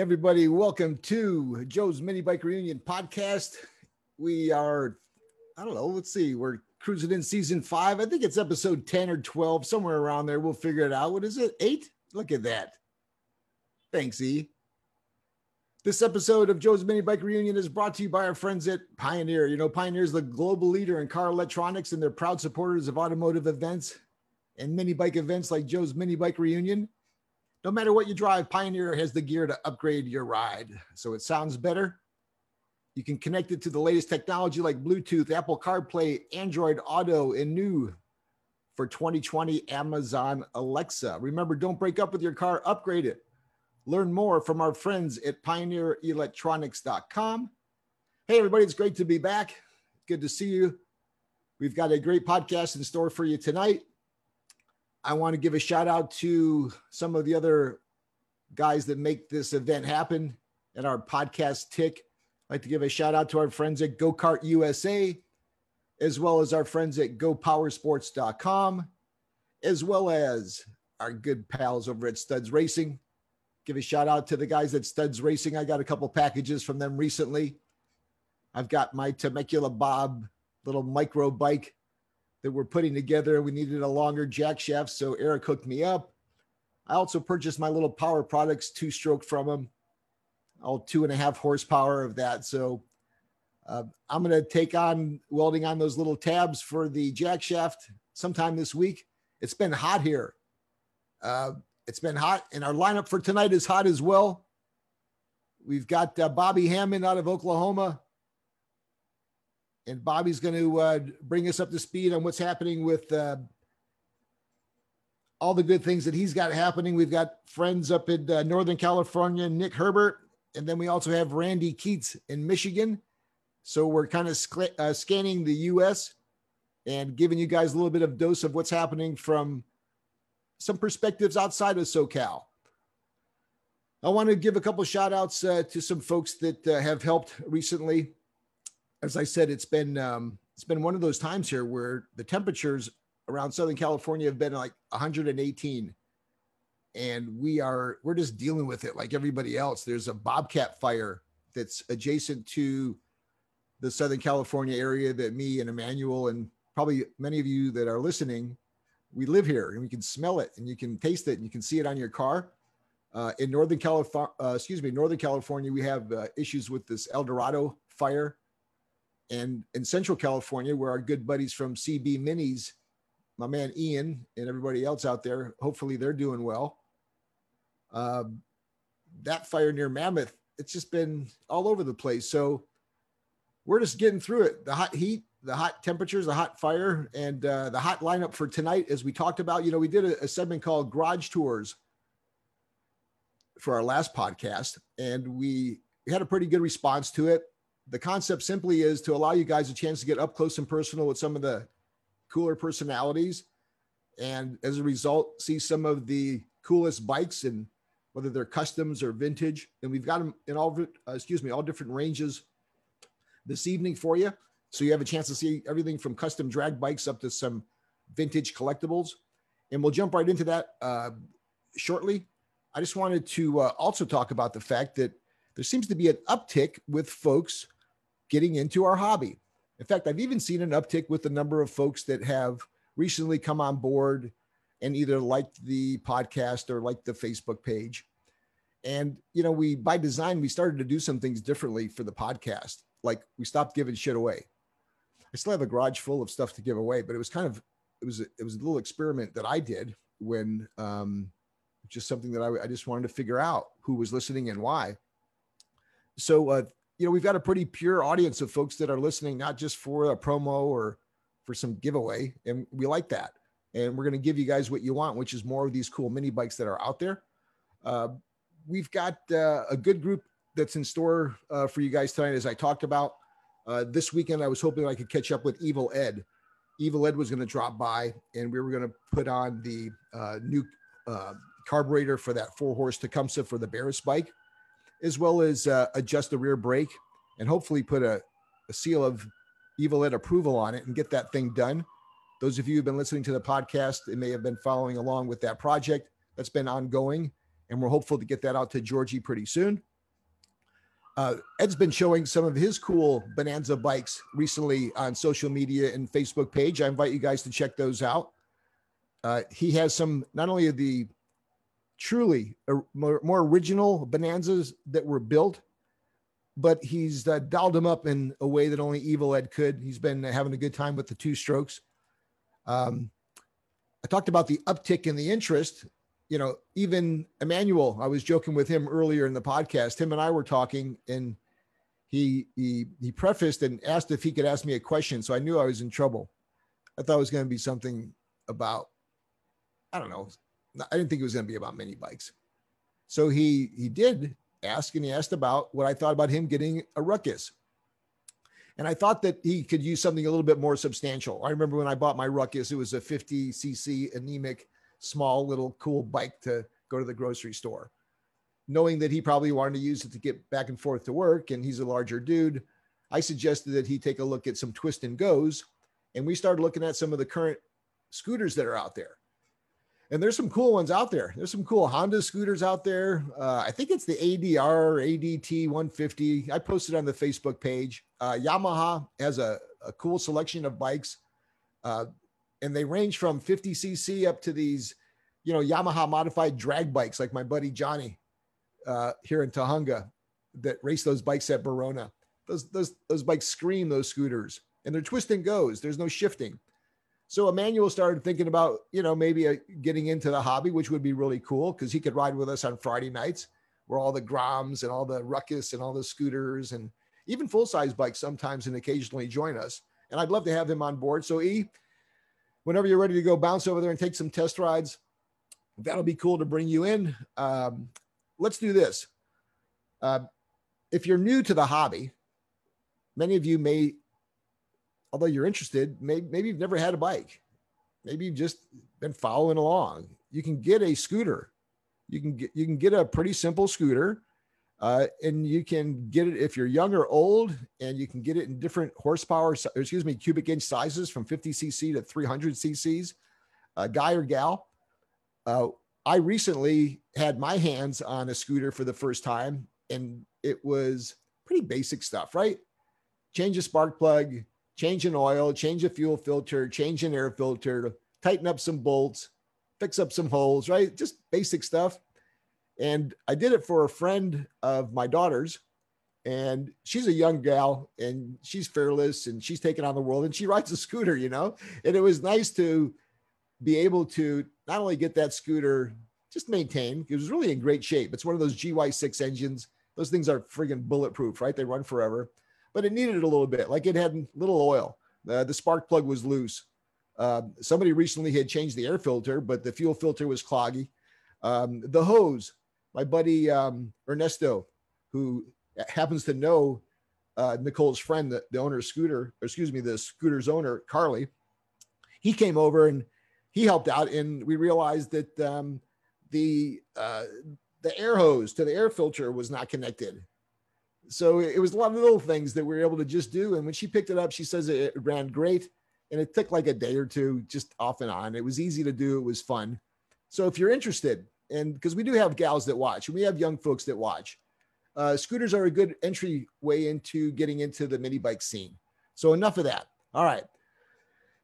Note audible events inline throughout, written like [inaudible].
Everybody. Welcome to Joe's Mini Bike Reunion podcast. We are, I don't know, let's see, we're cruising in season five. I think it's episode 10 or 12, somewhere around there. We'll figure it out. What is it? Eight? Look at that. Thanks, E. This episode of Joe's Mini Bike Reunion is brought to you by our friends at Pioneer. You know, Pioneer is the global leader in car electronics, and they're proud supporters of automotive events and mini bike events like Joe's Mini Bike Reunion. No matter what you drive, Pioneer has the gear to upgrade your ride so it sounds better. You can connect it to the latest technology like Bluetooth, Apple CarPlay, Android Auto, and new for 2020 Amazon Alexa. Remember, don't break up with your car, upgrade it. Learn more from our friends at pioneerelectronics.com. Hey, everybody, it's great to be back. Good to see you. We've got a great podcast in store for you tonight. I want to give a shout out to some of the other guys that make this event happen and our podcast tick. I'd like to give a shout out to our friends at Go Kart USA, as well as our friends at GoPowersports.com, as well as our good pals over at Studs Racing give a shout out to the guys at Studs Racing. I got a couple packages from them recently. I've got my Temecula Bob little micro bike that we're putting together. We needed a longer jack shaft, so Eric hooked me up. I also purchased my little Power Products two stroke from him, all two and a half horsepower of that. So uh, I'm going to take on welding on those little tabs for the jack shaft sometime this week. It's been hot here. Uh, it's been hot, and our lineup for tonight is hot as well. We've got uh, Bobby Hammond out of Oklahoma. And Bobby's going to uh, bring us up to speed on what's happening with uh, all the good things that he's got happening. We've got friends up in uh, Northern California, Nick Herbert, and then we also have Randy Keats in Michigan. So we're kind of sc- uh, scanning the U.S. and giving you guys a little bit of dose of what's happening from some perspectives outside of SoCal. I want to give a couple shout outs uh, to some folks that uh, have helped recently. As I said, it's been um, it's been one of those times here where the temperatures around Southern California have been like 118, and we are we're just dealing with it like everybody else. There's a bobcat fire that's adjacent to the Southern California area that me and Emmanuel and probably many of you that are listening we live here and we can smell it and you can taste it and you can see it on your car. Uh, in Northern California, uh, excuse me, Northern California, we have uh, issues with this El Dorado fire. And in Central California, where our good buddies from CB Minis, my man Ian and everybody else out there, hopefully they're doing well. Um, that fire near Mammoth, it's just been all over the place. So we're just getting through it. The hot heat, the hot temperatures, the hot fire, and uh, the hot lineup for tonight, as we talked about. You know, we did a, a segment called Garage Tours for our last podcast, and we had a pretty good response to it. The concept simply is to allow you guys a chance to get up close and personal with some of the cooler personalities, and as a result, see some of the coolest bikes and whether they're customs or vintage. And we've got them in all, uh, excuse me, all different ranges this evening for you. So you have a chance to see everything from custom drag bikes up to some vintage collectibles. And we'll jump right into that uh, shortly. I just wanted to uh, also talk about the fact that there seems to be an uptick with folks getting into our hobby. In fact, I've even seen an uptick with the number of folks that have recently come on board and either liked the podcast or liked the Facebook page. And, you know, we, by design, we started to do some things differently for the podcast. Like we stopped giving shit away. I still have a garage full of stuff to give away, but it was kind of it was it was a little experiment that I did when um, just something that I, I just wanted to figure out who was listening and why. So uh, you know we've got a pretty pure audience of folks that are listening, not just for a promo or for some giveaway, and we like that. And we're going to give you guys what you want, which is more of these cool mini bikes that are out there. Uh, we've got uh, a good group that's in store uh, for you guys tonight, as I talked about. Uh, this weekend, I was hoping I could catch up with Evil Ed. Evil Ed was going to drop by, and we were going to put on the uh, new uh, carburetor for that four horse Tecumseh for the Barris bike, as well as uh, adjust the rear brake and hopefully put a, a seal of Evil Ed approval on it and get that thing done. Those of you who've been listening to the podcast and may have been following along with that project that's been ongoing. and we're hopeful to get that out to Georgie pretty soon. Uh, Ed's been showing some of his cool Bonanza bikes recently on social media and Facebook page. I invite you guys to check those out. Uh, he has some not only the truly more, more, original Bonanzas that were built, but he's uh, dialed them up in a way that only Evil Ed could. He's been having a good time with the two strokes. Um, I talked about the uptick in the interest you know, even Emmanuel, I was joking with him earlier in the podcast. Him and I were talking, and he he he prefaced and asked if he could ask me a question. So I knew I was in trouble. I thought it was going to be something about, I don't know. I didn't think it was going to be about mini bikes. So he he did ask, and he asked about what I thought about him getting a ruckus. And I thought that he could use something a little bit more substantial. I remember when I bought my ruckus, it was a 50 cc anemic small little cool bike to go to the grocery store. Knowing that he probably wanted to use it to get back and forth to work and he's a larger dude, I suggested that he take a look at some twist and goes. And we started looking at some of the current scooters that are out there. And there's some cool ones out there. There's some cool Honda scooters out there. Uh, I think it's the ADR ADT 150. I posted on the Facebook page. Uh, Yamaha has a, a cool selection of bikes. Uh, and they range from 50cc up to these, you know, Yamaha modified drag bikes like my buddy Johnny uh, here in Tujunga, that race those bikes at Verona. Those, those, those bikes scream those scooters and they're twist and goes. There's no shifting. So Emmanuel started thinking about, you know, maybe a, uh, getting into the hobby, which would be really cool because he could ride with us on Friday nights where all the Groms and all the Ruckus and all the scooters and even full size bikes sometimes and occasionally join us. And I'd love to have him on board. So E, whenever you're ready to go bounce over there and take some test rides, that'll be cool to bring you in. Um, let's do this. Uh, if you're new to the hobby, many of you may, although you're interested, may, maybe you've never had a bike. Maybe you've just been following along. You can get a scooter. You can get you can get a pretty simple scooter uh, and you can get it if you're young or old, and you can get it in different horsepower, excuse me, cubic inch sizes from 50 cc to 300 cc's, uh, guy or gal. Uh, I recently had my hands on a scooter for the first time, and it was pretty basic stuff, right? Change a spark plug, change an oil, change a fuel filter, change an air filter, tighten up some bolts, fix up some holes, right? Just basic stuff. And I did it for a friend of my daughter's. And she's a young gal and she's fearless and she's taking on the world and she rides a scooter, you know? And it was nice to be able to not only get that scooter just maintained, it was really in great shape. It's one of those GY6 engines. Those things are friggin' bulletproof, right? They run forever, but it needed a little bit. Like it had little oil. Uh, the spark plug was loose. Uh, somebody recently had changed the air filter, but the fuel filter was cloggy. Um, the hose my buddy um, Ernesto, who happens to know uh, Nicole's friend, the, the owner of Scooter, excuse me, the Scooter's owner, Carly, he came over and he helped out. And we realized that um, the uh, the air hose to the air filter was not connected. So it was a lot of little things that we were able to just do. And when she picked it up, she says it ran great. And it took like a day or two just off and on. It was easy to do. It was fun. So if you're interested, and because we do have gals that watch, and we have young folks that watch. Uh, scooters are a good entry way into getting into the mini bike scene. So enough of that. All right.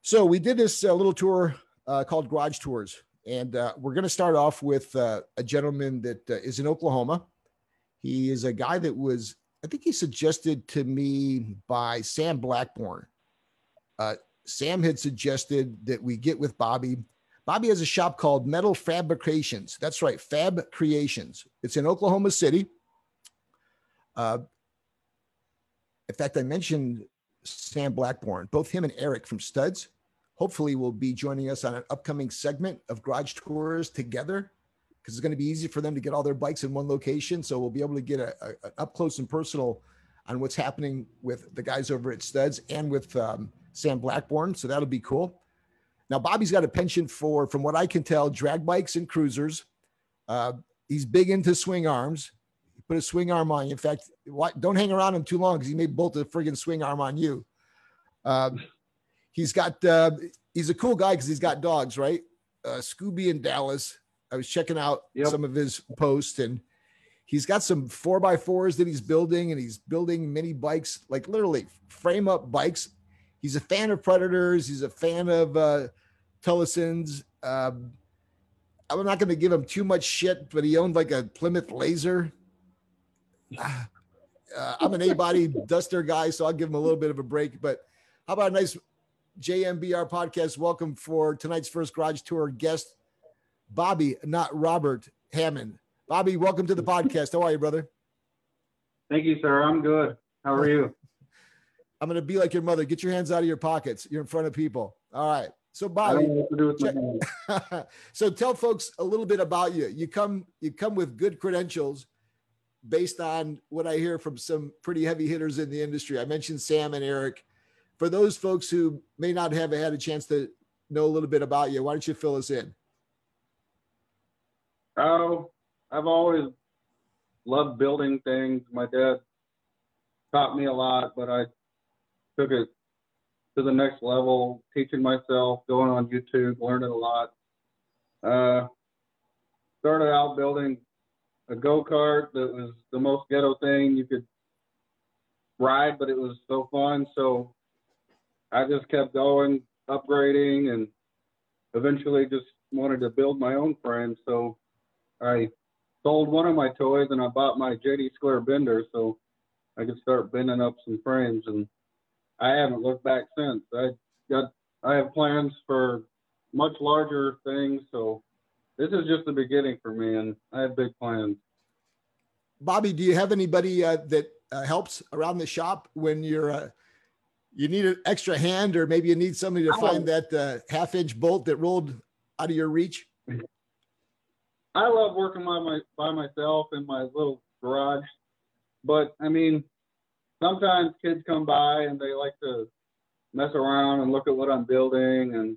So we did this uh, little tour uh, called Garage Tours, and uh, we're going to start off with uh, a gentleman that uh, is in Oklahoma. He is a guy that was, I think, he suggested to me by Sam Blackburn. Sam had suggested that we get with Bobby Bobby has a shop called Metal Fabrications. That's right, Fab Creations. It's in Oklahoma City. Uh, in fact, I mentioned Sam Blackburn. Both him and Eric from Studs hopefully will be joining us on an upcoming segment of Garage Tours together because it's going to be easy for them to get all their bikes in one location. So we'll be able to get a, a, a up close and personal on what's happening with the guys over at Studs and with um, Sam Blackburn. So that'll be cool. Now, Bobby's got a penchant for, from what I can tell, drag bikes and cruisers. Uh, he's big into swing arms. He put a swing arm on you. In fact, don't hang around him too long because he may bolt a friggin' swing arm on you. Um, he's got, uh, he's a cool guy because he's got dogs, right? Uh, Scooby and Dallas. I was checking out Yep. some of his posts, and he's got some four by fours that he's building, and he's building mini bikes, like literally frame up bikes. He's a fan of Predators. He's a fan of uh, Tillotsons. Um, I'm not going to give him too much shit, but he owned like a Plymouth Laser. [laughs] Ah, uh, I'm an A-body [laughs] duster guy, so I'll give him a little bit of a break. But how about a nice JMBR podcast? Welcome for tonight's first garage tour guest, Bobby, not Robert Hammond. Bobby, welcome to the podcast. How are you, brother? Thank you, sir. I'm good. How are you? [laughs] I'm going to be like your mother. Get your hands out of your pockets. You're in front of people. All right. So, Bobby, don't know what to do with my check- [laughs] so tell folks a little bit about you. You come you come with good credentials based on what I hear from some pretty heavy hitters in the industry. I mentioned Sam and Eric. For those folks who may not have had a chance to know a little bit about you, why don't you fill us in? Oh, I've always loved building things. My dad taught me a lot, but I took it to the next level, teaching myself, going on YouTube, learning a lot. Uh, started out building a go kart that was the most ghetto thing you could ride, but it was so fun. So I just kept going, upgrading, and eventually just wanted to build my own frame. So I sold one of my toys and I bought my JD Square bender so I could start bending up some frames and I haven't looked back since. I got I have plans for much larger things, so this is just the beginning for me and I have big plans. Bobby, do you have anybody uh, that uh, helps around the shop when you're uh, you need an extra hand, or maybe you need somebody to find that uh, half inch bolt that rolled out of your reach? I love working by my by myself in my little garage, but I mean, sometimes kids come by and they like to mess around and look at what I'm building, and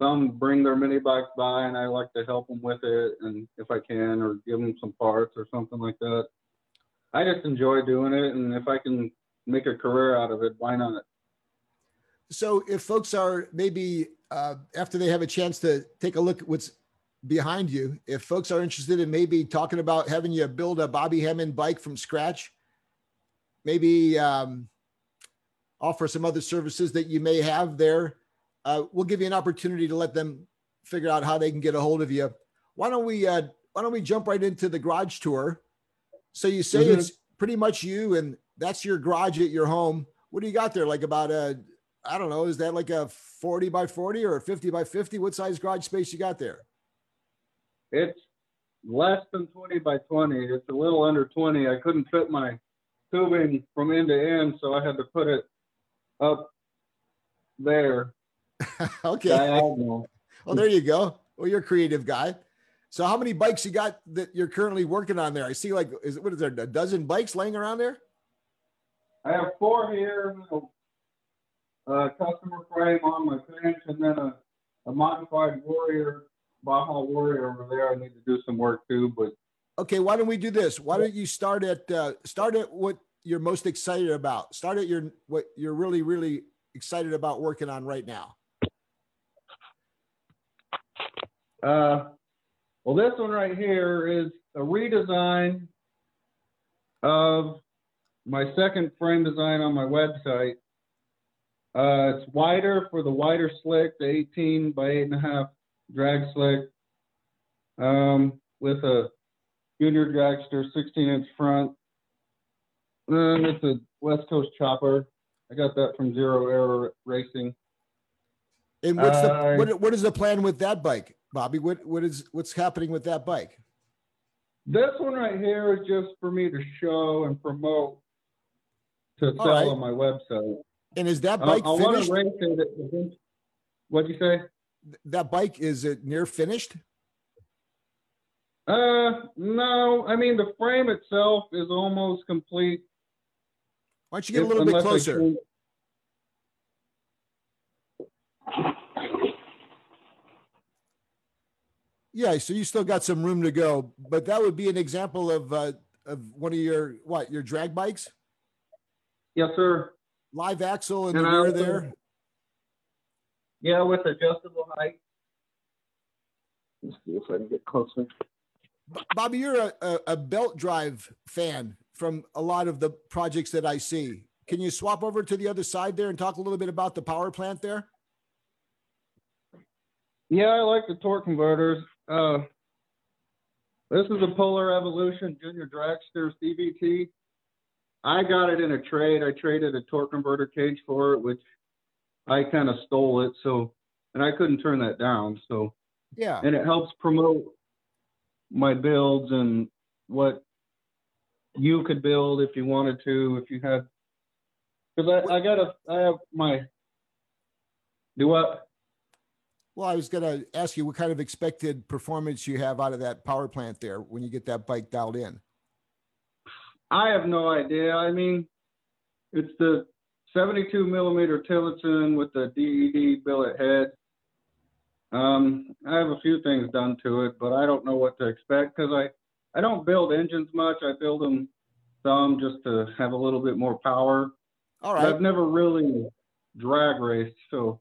some bring their mini bikes by, and I like to help them with it, and if I can, or give them some parts or something like that. I just enjoy doing it, and if I can make a career out of it, why not? So, if folks are maybe uh, after they have a chance to take a look at what's behind you, if folks are interested in maybe talking about having you build a Bobby Hammond bike from scratch, maybe um, offer some other services that you may have there, uh, we'll give you an opportunity to let them figure out how they can get a hold of you. Why don't we uh, Why don't we jump right into the garage tour? So you say Mhm. it's pretty much you, and that's your garage at your home. What do you got there? Like about a I don't know. Is that like a 40 by 40 or a 50 by 50? What size garage space you got there? It's less than 20 by 20. It's a little under 20. I couldn't fit my tubing from end to end, so I had to put it up there [laughs] okay. diagonal. Well, there you go. Well, you're a creative guy. So how many bikes you got that you're currently working on there? I see like, is what is there, a dozen bikes laying around there? I have four here, a customer frame on my bench, and then a, a modified Warrior, Baja Warrior over there. I need to do some work too, but Okay. Why don't we do this? Why don't you start at, uh, start at what you're most excited about? Start at your, what you're really, really excited about working on right now. Uh, well, this one right here is a redesign of my second frame design on my website. Uh, it's wider for the wider slick, the 18 by 8.5 drag slick, um, with a junior dragster 16 inch front. And it's a West Coast chopper. I got that from Zero Error Racing. And what's the, Uh, what, what is the plan with that bike, Bobby? What, what is, what's happening with that bike? This one right here is just for me to show and promote to sell right. on my website. And is that I, bike I want finished? to race it. What'd you say? That bike is it near finished? Uh, no. I mean, the frame itself is almost complete. Why don't you get a little bit closer? Yeah, so you still got some room to go, but that would be an example of uh, of one of your what your drag bikes, Yes, sir. live axle in And the rear there. Yeah, with adjustable height. Let's see if I can get closer. Bobby, you're a, a, a, belt drive fan from a lot of the projects that I see. Can you swap over to the other side there and talk a little bit about the power plant there? Yeah, I like the torque converters. Uh, this is a Polar Evolution Junior Dragster CVT. I got it in a trade. I traded a torque converter cage for it, which I kind of stole it. So, and I couldn't turn that down. So, yeah. And it helps promote my builds and what you could build if you wanted to, if you had. Because I, I got a, I have my. Do what? Well, I was going to ask you what kind of expected performance you have out of that power plant there when you get that bike dialed in. I have no idea. I mean, it's the 72 millimeter Tillotson with the DED billet head. Um, I have a few things done to it, but I don't know what to expect because I, I don't build engines much. I build them some just to have a little bit more power. All right. I've never really drag raced, so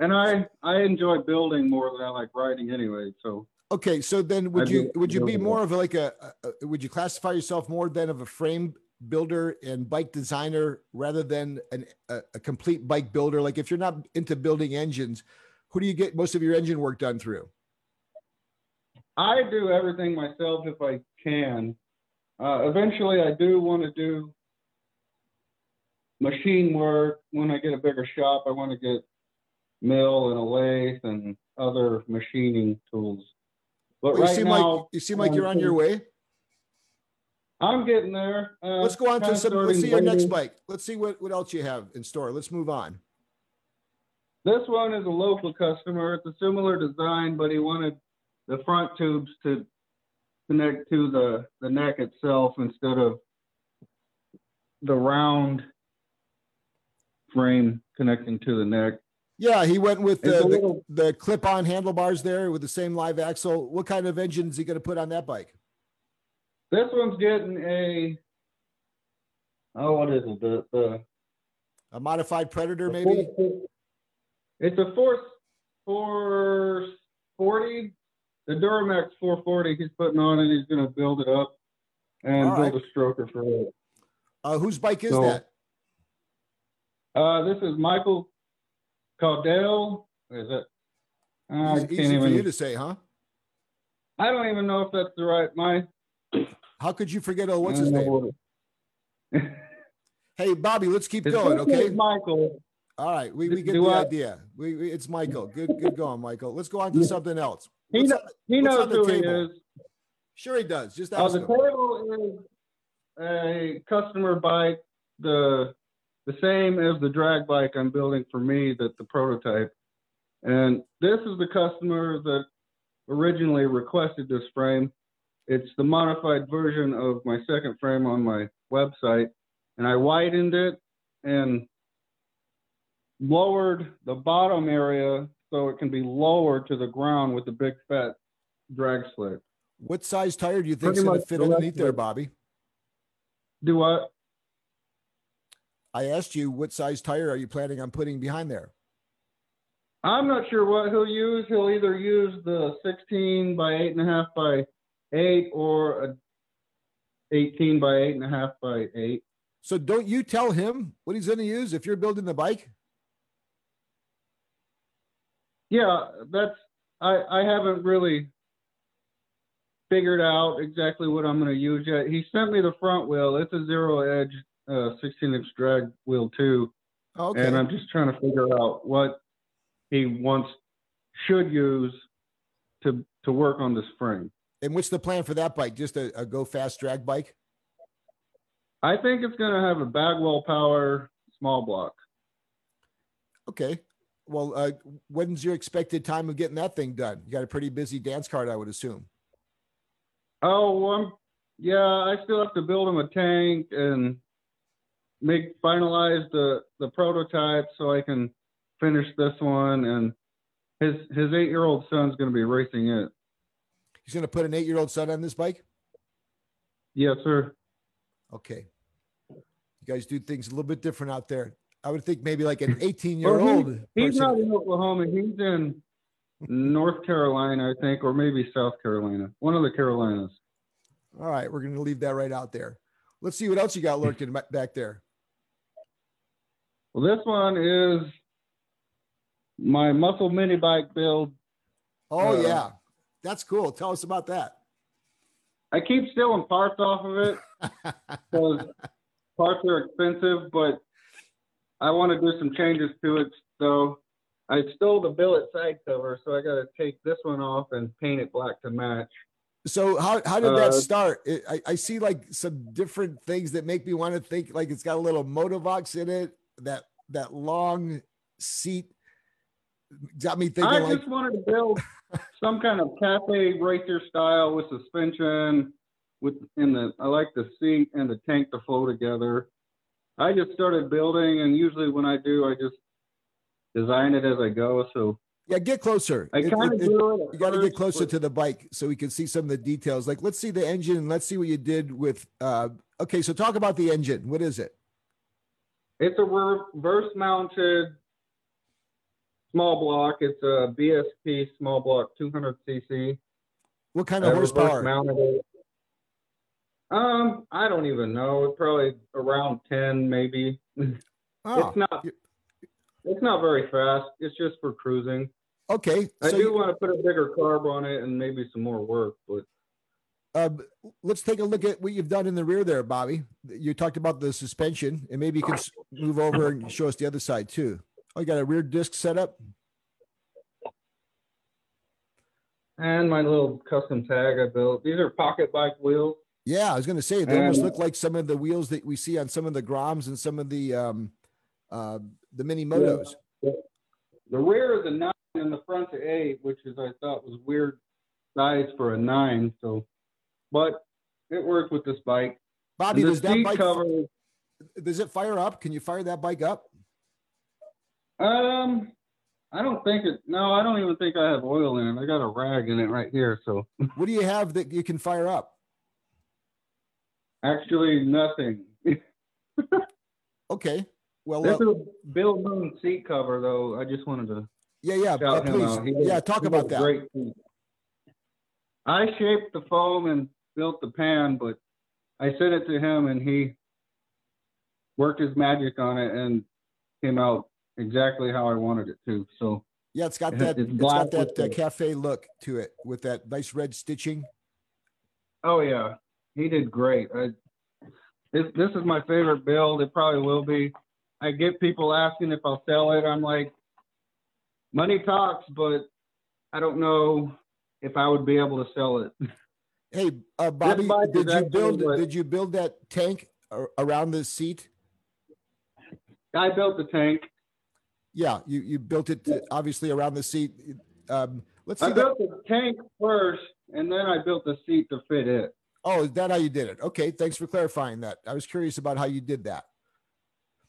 and I I enjoy building more than I like riding anyway. So okay, so then would you would you be more of like a, a, would you classify yourself more than of a frame builder and bike designer rather than an, a, a complete bike builder? Like if you're not into building engines, who do you get most of your engine work done through? I do everything myself if I can. Uh, eventually, I do want to do machine work when I get a bigger shop. I want to get mill and a lathe and other machining tools. But well, you right seem now, like you seem like you're on your way. I'm getting there. Uh, let's go on to some. Let's see your next bike. Let's see what, what else you have in store. Let's move on. This one is a local customer. It's a similar design, but he wanted the front tubes to connect to the, the neck itself instead of the round frame connecting to the neck. Yeah, he went with the, little, the, the clip-on handlebars there with the same live axle. What kind of engine is he going to put on that bike? This one's getting a oh, what is it? The the a modified Predator, maybe. it's a four four forty. The DuroMax 440 he's putting on it. He's going to build it up and right. build a stroker for it. Uh, whose bike is so, that? Uh, this is Michael Caudell. Is it? Uh, easy, easy even, for you to say, huh? I don't even know if that's the right. My. How could you forget? Oh, what's his name? [laughs] hey, Bobby, let's keep going. Okay, Michael. All right, we, we get Do the I, idea. We, we, it's Michael. Good good going, Michael. Let's go on to something else. He, know, he knows who table? he is. Sure, he does. Just uh, the table is a customer bike. The the same as the drag bike I'm building for me, that the prototype. And this is the customer that originally requested this frame. It's the modified version of my second frame on my website. And I widened it and lowered the bottom area so it can be lower to the ground with the big fat drag slick. What size tire do you think is going to fit underneath there, Bobby? Do what? I asked you what size tire are you planning on putting behind there? I'm not sure what he'll use. He'll either use the 16 by 8.5 by 8 or a 18 by 8.5 by 8. So don't you tell him what he's going to use if you're building the bike? Yeah, that's I I haven't really figured out exactly what I'm going to use yet. He sent me the front wheel. It's a zero edge uh, 16 inch drag wheel too. Okay. And I'm just trying to figure out what he wants should use to to work on this frame. And what's the plan for that bike? Just a, a go fast drag bike? I think it's going to have a Bagwell power small block. Okay. Well, uh, when's your expected time of getting that thing done? You got a pretty busy dance card, I would assume. Oh, yeah, I still have to build him a tank and make finalize the the prototype so I can finish this one. And his his eight year old son's going to be racing it. He's going to put an eight year old son on this bike. Yes, sir. Okay. You guys do things a little bit different out there. I would think maybe like an 18 year old. He, he's not in Oklahoma. He's in North Carolina, I think, or maybe South Carolina. One of the Carolinas. All right, we're going to leave that right out there. Let's see what else you got lurking back there. Well, this one is my muscle mini bike build. Oh Uh, yeah, that's cool. Tell us about that. I keep stealing parts off of it [laughs] because parts are expensive, but I want to do some changes to it. So I stole the billet side cover, so I got to take this one off and paint it black to match. So how how did that Uh, start? I, I see like some different things that make me want to think like it's got a little Motovox in it. That that long seat got me thinking I like just wanted to build some kind of cafe racer style with suspension. With in the, I like the seat and the tank to flow together. I just started building, and usually when I do, I just design it as I go. So yeah, get closer. I kind of it- it- do it. you got to get closer to the bike so we can see some of the details. Like let's see the engine and let's see what you did with. uh Okay, so talk about the engine. What is it? It's a reverse mounted small block. It's a BSP small block 200 cc. What kind of reverse horsepower? mounted. Um, I don't even know. It's probably around 10, maybe. Oh, it's not. It's not very fast. It's just for cruising. okay. I So do you- want to put a bigger carb on it and maybe some more work, but Uh, let's take a look at what you've done in the rear there, Bobby. You talked about the suspension, and maybe you can move over and show us the other side too. Oh, you got a rear disc set up. and my little custom tag I built. These are pocket bike wheels. Yeah, I was going to say they almost look like some of the wheels that we see on some of the Groms and some of the um, uh, the mini motos. The rear is a nine and the front's an eight, which is I thought was weird size for a nine. So, but it works with this bike. Bobby, does that bike cover? does it fire up? Can you fire that bike up? Um, I don't think it. No, I don't even think I have oil in it. I got a rag in it right here. So What do you have that you can fire up? actually, nothing. [laughs] Okay. Well, This uh, is a Bill Moon seat cover, though. I just wanted to yeah, yeah. Uh, shout him out. please, yeah. Talk about that. Great. seat. I shaped the foam and built the pan, but I sent it to him, and he worked his magic on it and came out exactly how I wanted it to. So Yeah, it's got It- that. it's it's got that uh, cafe look to it with that nice red stitching. Oh yeah, he did great. I, this this is my favorite build. It probably will be. I get people asking if I'll sell it. I'm like, money talks, but I don't know if I would be able to sell it. Hey, uh, [laughs] Bobby, did you build? what- Did you build that tank around the seat? I built the tank. Yeah, you you built it uh, obviously around the seat. Um, let's see. I That. built the tank first, and then I built the seat to fit it. Oh, is that how you did it? Okay, thanks for clarifying that. I was curious about how you did that.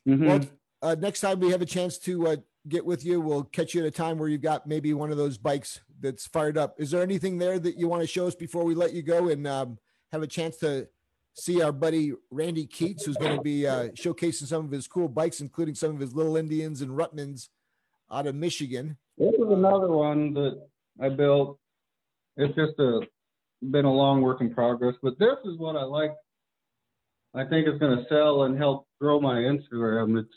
Mhm. Well, uh, next time we have a chance to uh, get with you, we'll catch you at a time where you've got maybe one of those bikes that's fired up. Is there anything there that you want to show us before we let you go and um, have a chance to see our buddy Randy Keats, who's going to be uh, showcasing some of his cool bikes, including some of his Little Indians and Rutmans out of Michigan? This is another one that I built. It's just a been a long work in progress, but this is what I like. I think it's going to sell and help grow my Instagram. It's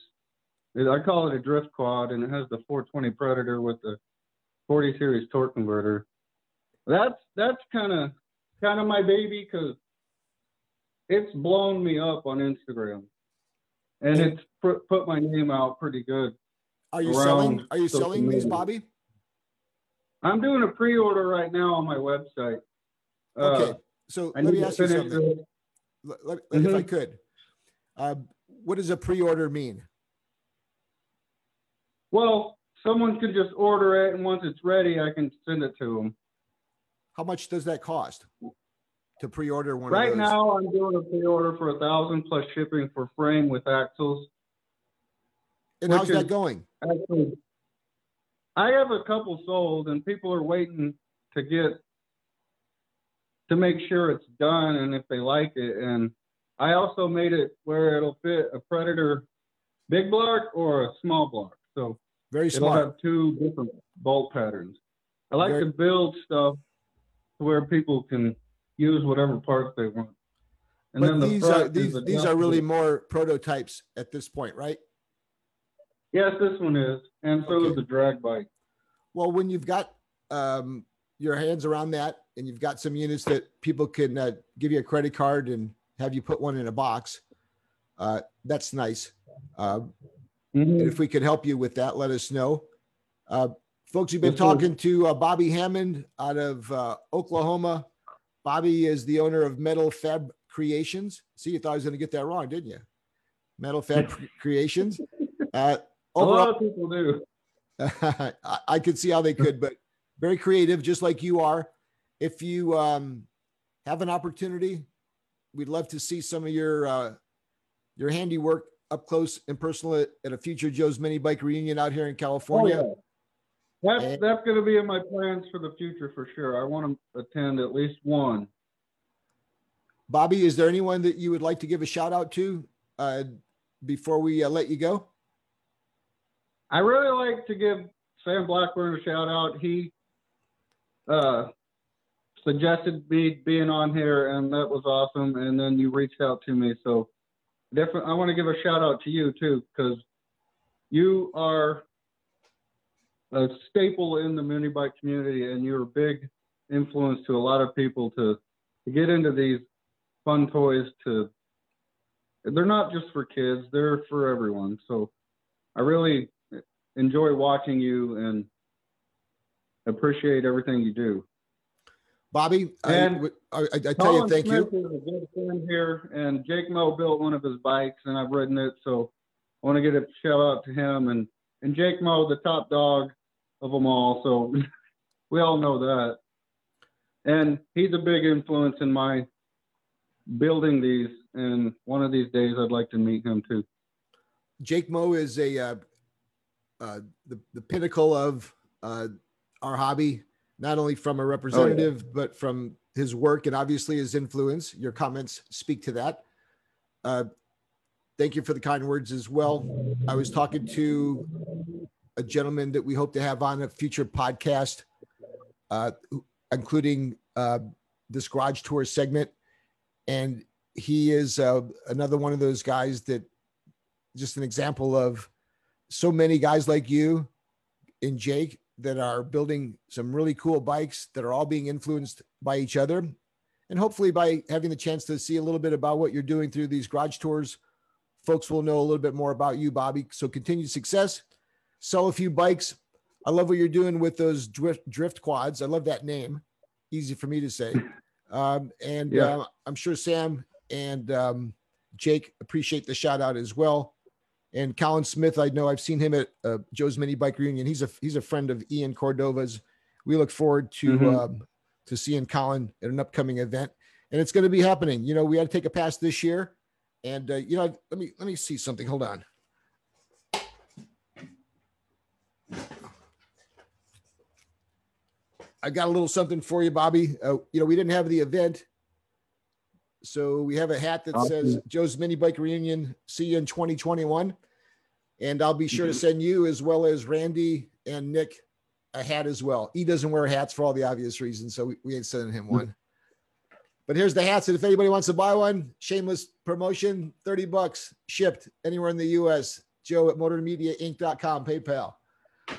it, I call it a drift quad, and it has the 420 Predator with the 40 series torque converter. That's that's kind of kind of my baby because it's blown me up on Instagram, and it's put, put my name out pretty good. Are you selling? Are you selling these. Bobby? I'm doing a pre-order right now on my website. Uh, Okay, so I let me ask you something. Let- let- If I Mhm. could, um, what does a pre-order mean? Well, someone can just order it, and once it's ready, I can send it to them. How much does that cost to pre-order one Right now, I'm doing a pre-order for a thousand plus shipping for frame with axles. and how's that going? Actually, I have a couple sold, and people are waiting to get to make sure it's done and if they like it. And I also made it where it'll fit a Predator big block or a small block, so Very it'll have two different bolt patterns. I like Very- to build stuff where people can use whatever parts they want. And but these are these these are really more prototypes at this point, right? Yes, this one is, and so okay. is the drag bike. Well, when you've got um, your hands around that, and you've got some units that people can uh, give you a credit card and have you put one in a box, uh, that's nice. Uh, mm-hmm. If we could help you with that, let us know. Uh, folks, you've been talking to uh, Bobby Hammond out of uh, Oklahoma. Bobby is the owner of Metal Fab Creations. See, you thought I was going to get that wrong, didn't you? Metal Fab [laughs] Creations. Uh, a lot of people do. [laughs] I, I could see how they could, but very creative, just like you are. If you um, have an opportunity, we'd love to see some of your uh, your handiwork up close and personal at, at, a future Joe's Mini Bike reunion out here in California. Oh, yeah. That's and, that's going to be in my plans for the future for sure. I want to attend at least one. Bobby, is there anyone that you would like to give a shout out to uh, before we uh, let you go? I really like to give Sam Blackburn a shout out. He uh, suggested me being on here, and that was awesome. And then you reached out to me, so definitely I want to give a shout out to you too, because you are a staple in the mini bike community, and you're a big influence to a lot of people to to get into these fun toys. To they're not just for kids; they're for everyone. So I really enjoy watching you and appreciate everything you do. Bobby, and I, I, I tell Colin you, thank Smith you. Is a good friend here, and Jake Mo built one of his bikes, and I've ridden it, so I want to get a shout out to him and and Jake Mo, the top dog of them all. So [laughs] we all know that, and he's a big influence in my building these. And one of these days, I'd like to meet him too. Jake Moe is a uh, uh, the the pinnacle of uh, our hobby, not only from a representative oh, yeah. but from his work and obviously his influence. Your comments speak to that. Uh, thank you for the kind words as well. I was talking to a gentleman that we hope to have on a future podcast, uh, including uh, this garage tour segment, and he is uh, another one of those guys that just an example of so many guys like you and Jake that are building some really cool bikes that are all being influenced by each other. And hopefully, by having the chance to see a little bit about what you're doing through these garage tours, folks will know a little bit more about you, Bobby. So, continued success, sell a few bikes. I love what you're doing with those drift, drift quads. I love that name. Easy for me to say. [laughs] Um, and yeah. uh, I'm sure Sam and um, Jake appreciate the shout out as well. And Colin Smith, I know I've seen him at uh, Joe's Mini Bike Reunion. He's a he's a friend of Ian Cordova's. We look forward to mm-hmm. um, to seeing Colin at an upcoming event, and it's going to be happening. You know, we had to take a pass this year, and uh, you know, let me let me see something. Hold on. I got a little something for you, Bobby. Uh, you know, we didn't have the event, so we have a hat that says Joe's Mini Bike Reunion. See you in 2021. And I'll be sure to mm-hmm. send you as well as Randy and Nick a hat as well. He doesn't wear hats for all the obvious reasons, so we, we ain't sending him one. But here's the hats. And if anybody wants to buy one, shameless promotion, 30 bucks shipped anywhere in the US. Joe at motormediainc.com, PayPal.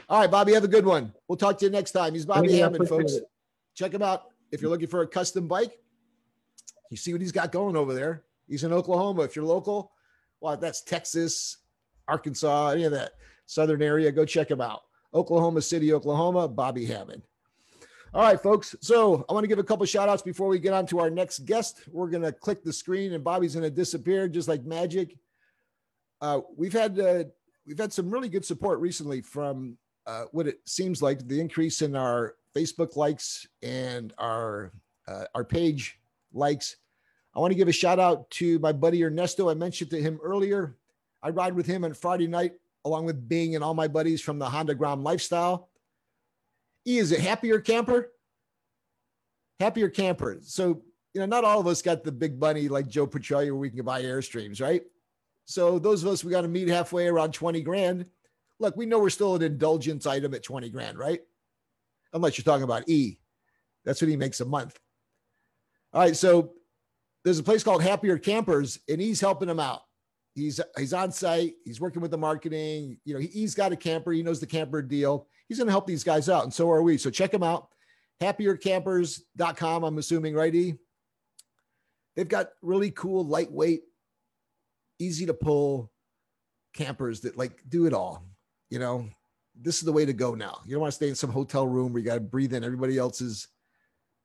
All right, Bobby, have a good one. We'll talk to you next time. He's Bobby Hammond, folks. It. Check him out if you're looking for a custom bike. You see what he's got going over there. He's in Oklahoma. If you're local, well, that's Texas, Arkansas, any of that southern area. Go check him out. Oklahoma City, Oklahoma, Bobby Hammond. All right, folks. So I want to give a couple shout outs before we get on to our next guest. We're going to click the screen and Bobby's going to disappear just like magic. Uh, we've had uh, we've had some really good support recently from uh, what it seems like the increase in our Facebook likes and our uh, our page likes. I want to give a shout out to my buddy Ernesto. I mentioned to him earlier. I ride with him on Friday night, along with Bing and all my buddies from the Honda Grom Lifestyle. He is a happier camper. Happier camper. So, you know, not all of us got the big money like Joe Petralia where we can buy Airstreams, right? So those of us we got to meet halfway around 20 grand. Look, we know we're still an indulgence item at 20 grand, right? unless you're talking about E. That's what he makes a month. All right. So there's a place called Happier Campers, and he's helping them out. He's he's on site. He's working with the marketing. You know, he, has got a camper. He knows the camper deal. He's going to help these guys out, and so are we. So check him out. Happiercampers.com. I'm assuming, right? E. They've got really cool, lightweight, easy to pull campers that like do it all. You know, this is the way to go now. You don't want to stay in some hotel room where you got to breathe in everybody else's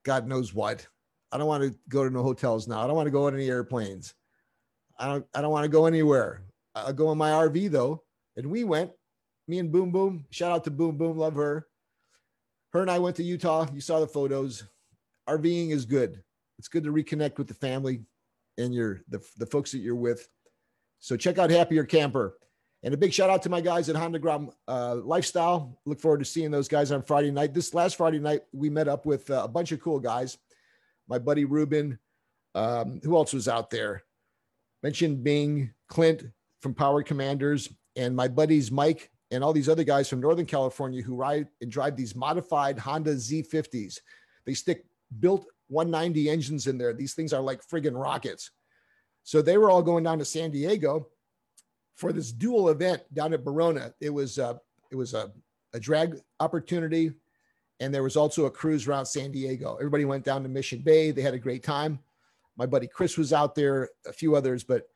God knows what. I don't want to go to no hotels now. I don't want to go on any airplanes. I don't I don't want to go anywhere. I'll go in my RV though. And we went, me and Boom Boom. Shout out to Boom Boom, love her. Her and I went to Utah. You saw the photos. RVing is good. It's good to reconnect with the family and your the, the folks that you're with. So check out Happier Camper. And a big shout out to my guys at Honda Grom uh, Lifestyle. Look forward to seeing those guys on Friday night. This last Friday night, we met up with uh, a bunch of cool guys. My buddy Ruben, um, who else was out there? Mentioned Bing, Clint from Power Commanders, and my buddies Mike and all these other guys from Northern California who ride and drive these modified Honda Z50s. They stick built 190 engines in there. These things are like friggin' rockets. So they were all going down to San Diego for this dual event down at Barona. It was it was a, a drag opportunity, and there was also a cruise around San Diego. Everybody went down to Mission Bay. They had a great time. My buddy Chris was out there, a few others, but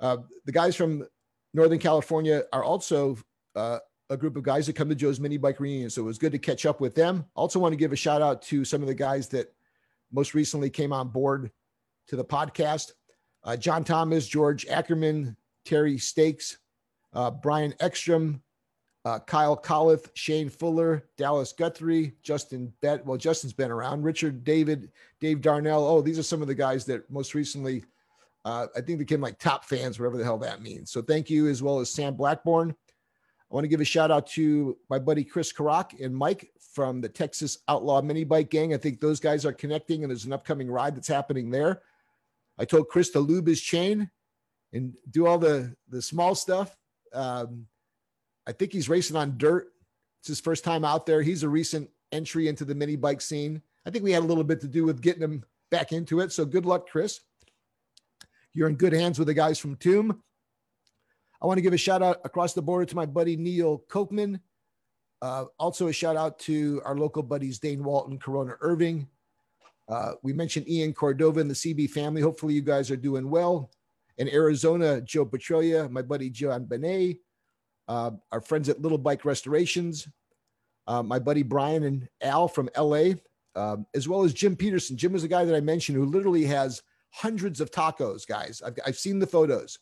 uh, the guys from Northern California are also uh, a group of guys that come to Joe's Mini Bike Reunion. So it was good to catch up with them. Also, want to give a shout out to some of the guys that most recently came on board to the podcast. Uh, John Thomas, George Ackerman, Terry Stakes, uh, Brian Ekstrom, uh, Kyle Collith, Shane Fuller, Dallas Guthrie, Justin Bet. Well, Justin's been around. Richard David, Dave Darnell. Oh, these are some of the guys that most recently, uh, I think, became like top fans, whatever the hell that means. So thank you, as well as Sam Blackburn. I want to give a shout out to my buddy Chris Karak and Mike from the Texas Outlaw Mini Bike Gang. I think those guys are connecting, and there's an upcoming ride that's happening there. I told Chris to lube his chain and do all the the small stuff. Um, I think he's racing on dirt. It's his first time out there. He's a recent entry into the mini bike scene. I think we had a little bit to do with getting him back into it. So good luck, Chris. You're in good hands with the guys from Tomb. I want to give a shout out across the border to my buddy Neil Kochman. Uh, also, a shout out to our local buddies Dane Walton, Corona Irving. Uh, we mentioned Ian Cordova and the CB family. Hopefully, you guys are doing well in Arizona, Joe Petrolia, my buddy John Benet, uh, our friends at Little Bike Restorations, uh, my buddy Brian and Al from LA, um, as well as Jim Peterson. Jim is a guy that I mentioned who literally has hundreds of tacos, guys. I've, I've seen the photos.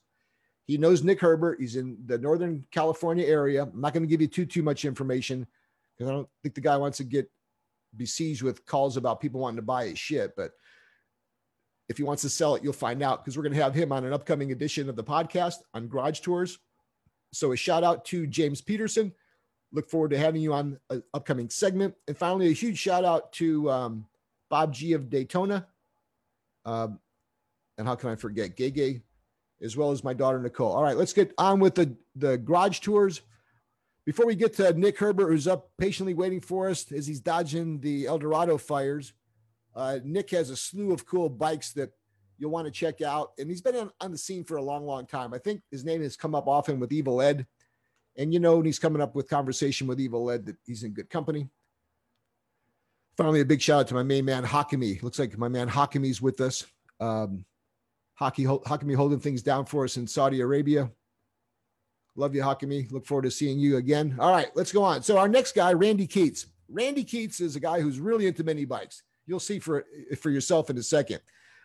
He knows Nick Herbert. He's in the Northern California area. I'm not going to give you too too much information because I don't think the guy wants to get besieged with calls about people wanting to buy his shit. But if he wants to sell it, you'll find out because we're going to have him on an upcoming edition of the podcast on Garage Tours. So a shout out to James Peterson. Look forward to having you on an upcoming segment. And finally, a huge shout out to um, Bob G of Daytona. Um, and how can I forget Gay Gay, as well as my daughter Nicole. All right, let's get on with the, the garage tours. Before we get to Nick Herbert, who's up patiently waiting for us as he's dodging the El Dorado fires, uh, Nick has a slew of cool bikes that you'll want to check out. And he's been on, on, the scene for a long, long time. I think his name has come up often with Evil Ed. And you know, when he's coming up with conversation with Evil Ed, that he's in good company. Finally, a big shout out to my main man, Hakimi. Looks like my man Hakimi's with us. Um, Hockey, Hakimi holding things down for us in Saudi Arabia. Love you, Hakimi. Look forward to seeing you again. All right, let's go on. So, our next guy, Randy Keats. Randy Keats is a guy who's really into mini bikes. You'll see for for yourself in a second.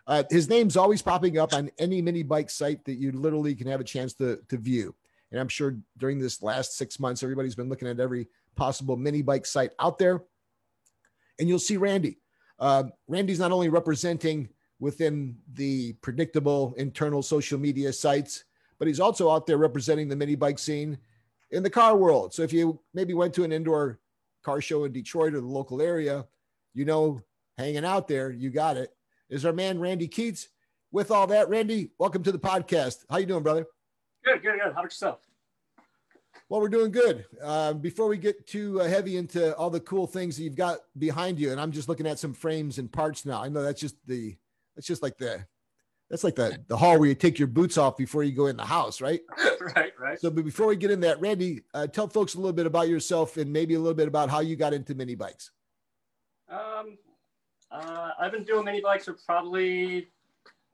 Uh, his name's always popping up on any mini bike site that you literally can have a chance to to view. And I'm sure during this last six months, everybody's been looking at every possible mini bike site out there, and you'll see Randy. Uh, Randy's not only representing within the predictable internal social media sites, but he's also out there representing the mini bike scene in the car world. So if you maybe went to an indoor car show in Detroit or the local area, you know hanging out there. You got it. Is our man Randy Keats. With all that, Randy, welcome to the podcast. How you doing, brother? Good, good, good. How about yourself? Well, we're doing good. Uh, before we get too uh, heavy into all the cool things that you've got behind you, and I'm just looking at some frames and parts now. I know that's just the that's just like the that's like the [laughs] the hall where you take your boots off before you go in the house, right? [laughs] right, right. So, but before we get in that, Randy, uh, tell folks a little bit about yourself and maybe a little bit about how you got into mini bikes. Um, uh, I've been doing mini bikes for probably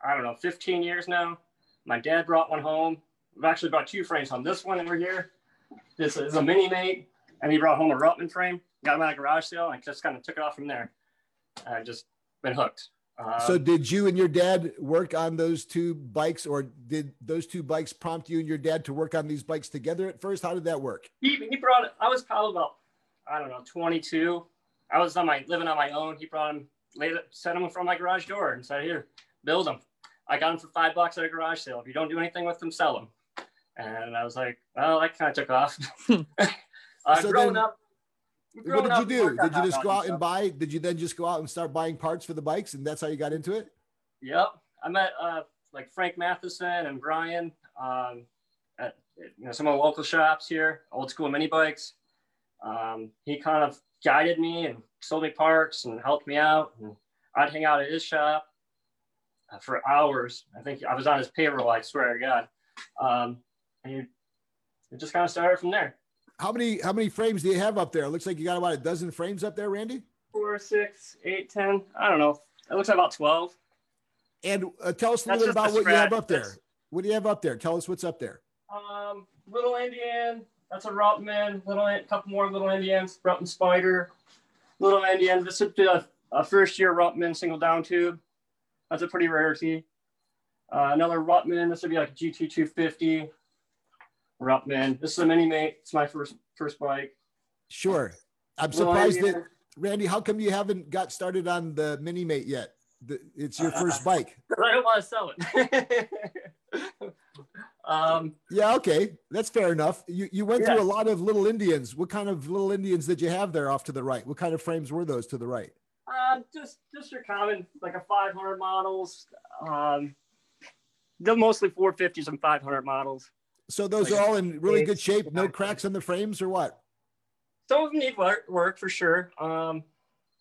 I don't know 15 years now. My dad brought one home. I've actually brought two frames home. This one over here, this is a mini mate, and he brought home a Ruttman frame. Got him at a garage sale, and just kind of took it off from there. I've just been hooked. Um, so, did you and your dad work on those two bikes, or did those two bikes prompt you and your dad to work on these bikes together at first? How did that work? He, he brought. I was probably about I don't know 22. I was on my living on my own. He brought him, laid it, sent him from my garage door, and said, "Here, build them." I got them for five bucks at a garage sale. If you don't do anything with them, sell them. And I was like, "Well, that kind of took off." [laughs] [laughs] uh, So growing then- up. What did you do? Did you just go out and stuff. buy? Did you then just go out and start buying parts for the bikes, and that's how you got into it? Yep. I met uh, like Frank Matheson and Brian um, at you know some of the local shops here, old school mini bikes. Um, he kind of guided me and sold me parts and helped me out. And I'd hang out at his shop uh, for hours. I think I was on his payroll. I swear to God. Um, and it just kind of started from there. How many how many frames do you have up there? It looks like you got about a dozen frames up there, Randy. Four, six, eight, ten. I don't know. It looks like about twelve. And uh, tell us a little bit about what you have up there. That's... What do you have up there? Tell us what's up there. Um, little Indian. That's a Ruttman. Little a couple more little Indians. Ruttman spider. Little Indian. This is a, a first year Ruttman single down tube. That's a pretty rarity. Uh, another Ruttman. This would be like a GT250. Up man. This is a mini mate. It's my first first bike. Sure. I'm surprised no that Randy, how come you haven't got started on the mini mate yet? It's your first [laughs] bike. [laughs] I don't want to sell it. [laughs] um, yeah, okay, that's fair enough. You you went yeah. through a lot of little Indians. What kind of little Indians did you have there off to the right? What kind of frames were those to the right? Um, just just your common like a 500 models. Um, they're mostly 450s and 500 models. So those Like are all in really good shape. No cracks in the frames or what? Some of them need work, work for sure. Um,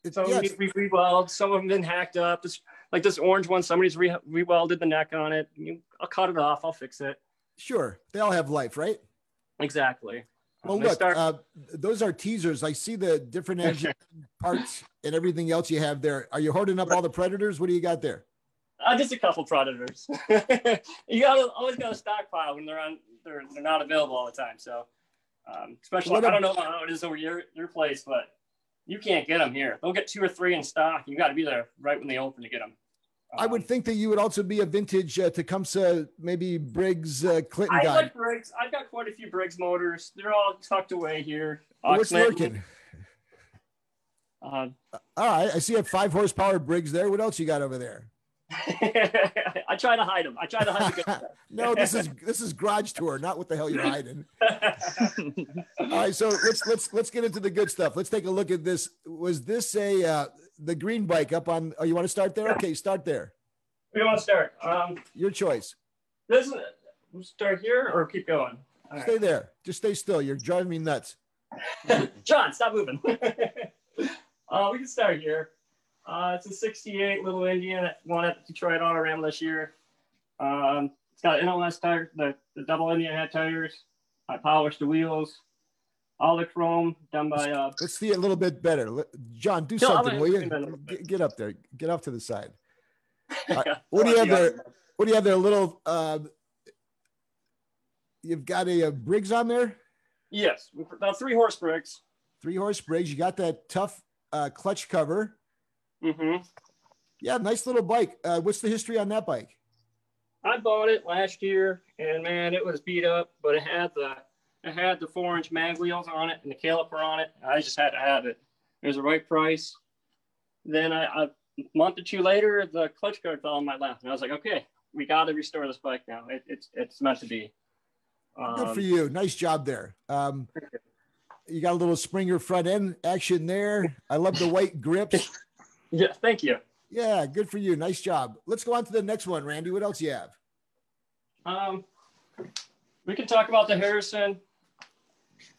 It's, some of them need re- re-weld. Some of them been hacked up. This like this orange one, somebody's re- re-welded the neck on it. You, I'll cut it off. I'll fix it. sure. They all have life, right? Exactly. Well, they look, start- uh, those are teasers. I see the different [laughs] engine parts and everything else you have there. Are you hoarding up all the predators? What do you got there? Uh, just a couple predators. [laughs] you gotta always got to stockpile when they're on. They're they're not available all the time. So, um, especially What I don't know how it is over your your place, but you can't get them here. They'll get two or three in stock. You got to be there right when they open to get them. I would think that you would also be a vintage uh, Tecumseh, maybe Briggs uh, Clinton I guy. like Briggs. I've got quite a few Briggs motors. They're all tucked away here. What's lurking? Uh, All right, I see a five horsepower Briggs there. What else you got over there? [laughs] I try to hide them. I try to hide the good stuff. [laughs] no, this is this is garage tour, not what the hell you're hiding. [laughs] All right, so let's let's let's get into the good stuff. Let's take a look at this. Was this a uh, the green bike up on? Oh, you want to start there? Okay, start there. we want to start. Um, Your choice. this is, we'll start here or keep going. All right. Stay there. Just stay still. You're driving me nuts. John, stop moving. uh, we can start here. Uh, it's a 68 Little Indian, that won at the Detroit Autorama this year. Um, it's got NLS tires, the, the double Indian head tires. I polished the wheels. All the chrome done by uh, Let's see it a little bit better. John, do No, something, will you? zoom in a little bit. Get, get up there. Get off to the side. [laughs] Uh, what do you have there? What do you have there? A little. Uh, you've got a, uh Briggs on there. Yes, about three horse brakes. Three horse Briggs. You got that tough uh, clutch cover. Mm-hmm. Yeah, nice little bike. Uh, what's the history on that bike? I bought it last year, and man, it was beat up, but it had the it had the four inch mag wheels on it and the caliper on it. I just had to have it. It was the right price. Then I, I a month or two later, the clutch guard fell on my lap, and I was like, okay, we got to restore this bike now. It, it's it's meant to be. Good Um, for you. Nice job there. Um, you got a little Springer front end action there. I love the white grips. [laughs] Yeah, thank you. Yeah, good for you. Nice job. Let's go on to the next one, Randy. What else you have? Um, we can talk about the Harrison.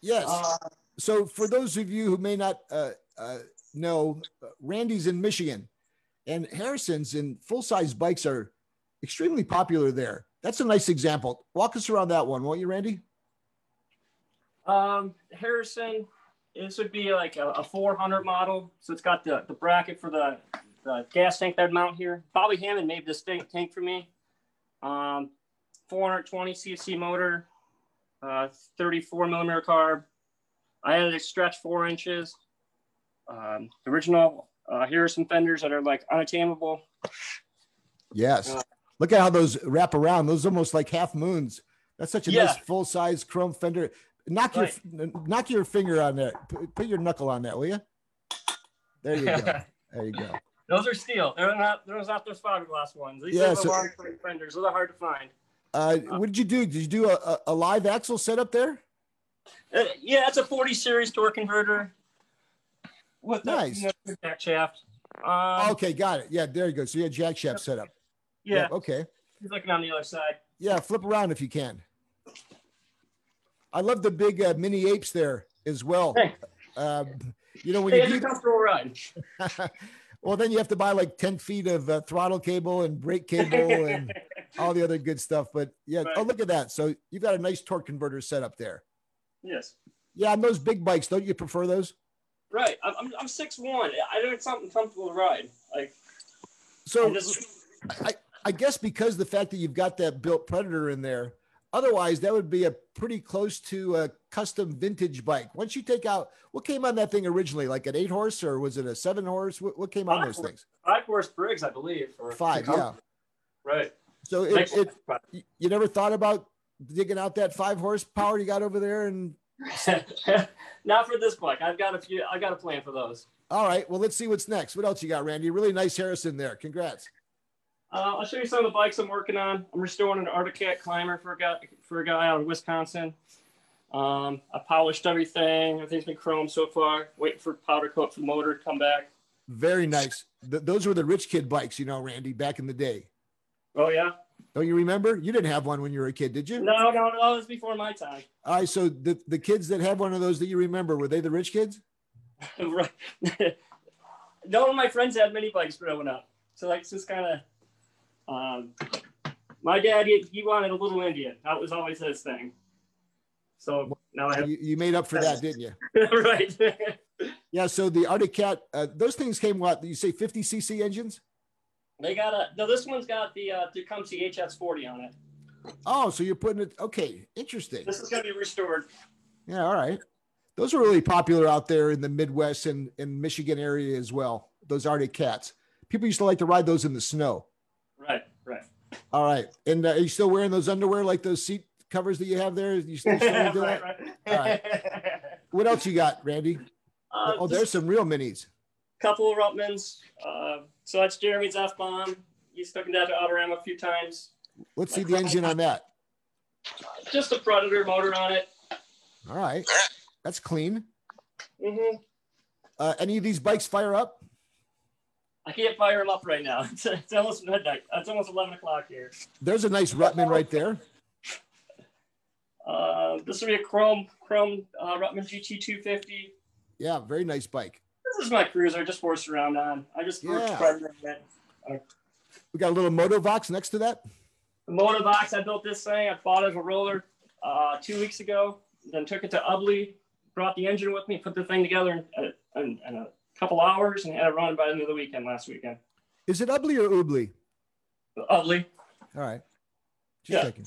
Yes. Uh, so for those of you who may not uh, uh, know, Randy's in Michigan, and Harrison's and full size bikes are extremely popular there. That's a nice example. Walk us around that one, won't you, Randy? Um, Harrison, this would be like a, a 400 model. So it's got the, the bracket for the, the gas tank that I'd mount here. Bobby Hammond made this tank, tank for me. Um, 420 cc motor, uh, 34 millimeter carb. I had it stretch four inches. Um, the original uh, Harrison fenders that are like unattainable. Yes. Uh, Look at how those wrap around. Those almost like half moons. That's such a Yeah. nice full size chrome fender. Knock Right. your knock your finger on that. Put, put your knuckle on that, will you? There you go. [laughs] There you go. Those are steel. They're not. Those are not those fiberglass ones. These Yeah, are the so- large fenders. Those are hard to find. Uh, what did you do? Did you do a, a, live axle setup there? Uh, yeah, it's a 40 series torque converter with the, Nice. you know, jack shaft. Um, okay, got it. Yeah, there you go. So you had jack shaft set up. yeah, Okay. he's looking on the other side. Yeah, flip around if you can. I love the big uh, mini apes there as well. Hey. Um, you know when Hey, you it's a comfortable ride. [laughs] well, then you have to buy like ten feet of uh, throttle cable and brake cable and [laughs] all the other good stuff. But yeah, oh look at that. So you've got a nice torque converter set up there. yes, Yeah, and those big bikes, don't you prefer those? right. I'm I'm, I'm six one. I need something comfortable to ride. Like So I just I, I guess because the fact that you've got that built Predator in there, otherwise that would be a pretty close to a custom vintage bike. Once you take out what came on that thing originally, like an eight horse or was it a seven horse? What, what came on those horse. things? five horse Briggs, I believe. Five, yeah. Right. So it, it you- you never thought about digging out that five horsepower you got over there and [laughs] Not for this bike. I've got a few. I got a plan for those. all right, well let's see what's next. What else you got, Randy? Really nice Harrison there. Congrats. Uh, I'll show you some of the bikes I'm working on. I'm restoring an Arctic Cat climber for a guy for a guy out of Wisconsin. Um, I polished everything. Everything's been chrome so far. Waiting for powder coat for the motor to come back. Very nice. Th- those were the rich kid bikes, you know, Randy, back in the day. Oh yeah? Don't you remember? You didn't have one when you were a kid, did you? No, no, no. It was before my time. All right, so the, the kids that had one of those that you remember, were they the rich kids? [laughs] right. [laughs] None of my friends had mini bikes growing up, so like it's just kind of. Um, my dad, he, he wanted a little Indian. That was always his thing. So now I have You, you made up for that, didn't you? [laughs] right. [laughs] Yeah, so the Arctic Cat, uh, those things came what? You say 50 cc engines? They got a no. This one's got the uh, Tecumseh HS40 on it. Oh, so you're putting it, okay, interesting. This is gonna be restored. Yeah, all right. Those are really popular out there in the Midwest and, and Michigan area as well, those Arctic Cats. People used to like to ride those in the snow. Right. All right. And uh, are you still wearing those underwear like those seat covers that you have there? You still, still [laughs] do that? right, All right. What else you got, Randy? Uh, oh, there's some real minis. a couple of Ruttmans. Uh, so that's Jeremy's F bomb. He's taken that to Autorama a few times. Let's see the engine on that. Just a Predator motor on it. All right. That's clean. hmm Uh, any of these bikes fire up? I can't fire him up right now. [laughs] It's, it's almost midnight. It's almost 11 o'clock here. There's a nice Ruttman right there. Uh, this will be a Chrome Chrome uh, Ruttman GT 250. Yeah, very nice bike. This is my cruiser. I just forced around on. I just Yeah. yeah. Predator it. We got a little Motovox next to that. The Motovox, I built this thing. I bought it as a roller uh, two weeks ago. Then took it to Ubly, brought the engine with me, put the thing together in, in a couple hours, and had it run by the end of the weekend last weekend. Is it Ubly or Ubly? Ubley. All right. Just Yeah. checking.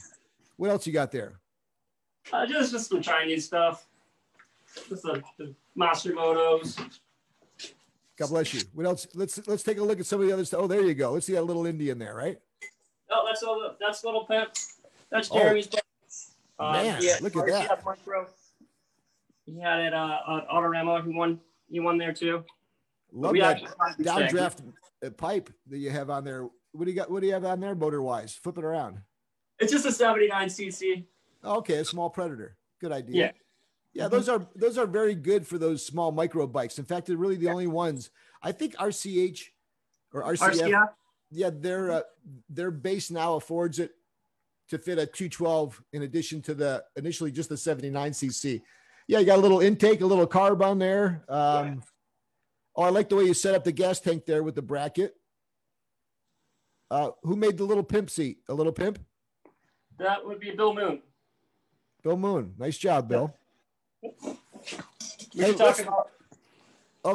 What else you got there? Uh, just, just some Chinese stuff. Just the, the Monster Motos. God bless you. What else? Let's let's take a look at some of the other stuff. Oh, there you go. Let's see that little Indian there, right? Oh, that's all. the- That's little pimp. That's Oh. Jeremy's. Uh, Man, had- look at that. He had, micro. He had it uh, on Autorama. He won. He won there too. Love we that actually found this thing. downdraft uh, pipe that you have on there. What do you got? What do you have on there, motor wise? Flip it around. It's just a 79 cc. Okay, a small Predator. Good idea. Yeah. Yeah, those are those are very good for those small micro bikes. In fact, they're really the only ones. I think RCH or RCF, RCF. yeah, their uh, their base now affords it to fit a 212 in addition to the initially just the 79 cc. Yeah, you got a little intake, a little carb on there. Um, oh, I like the way you set up the gas tank there with the bracket. Uh, who made the little pimp seat? A little pimp? That would be Bill Moon. Bill Moon. Nice job, Bill. We Hey, can talk about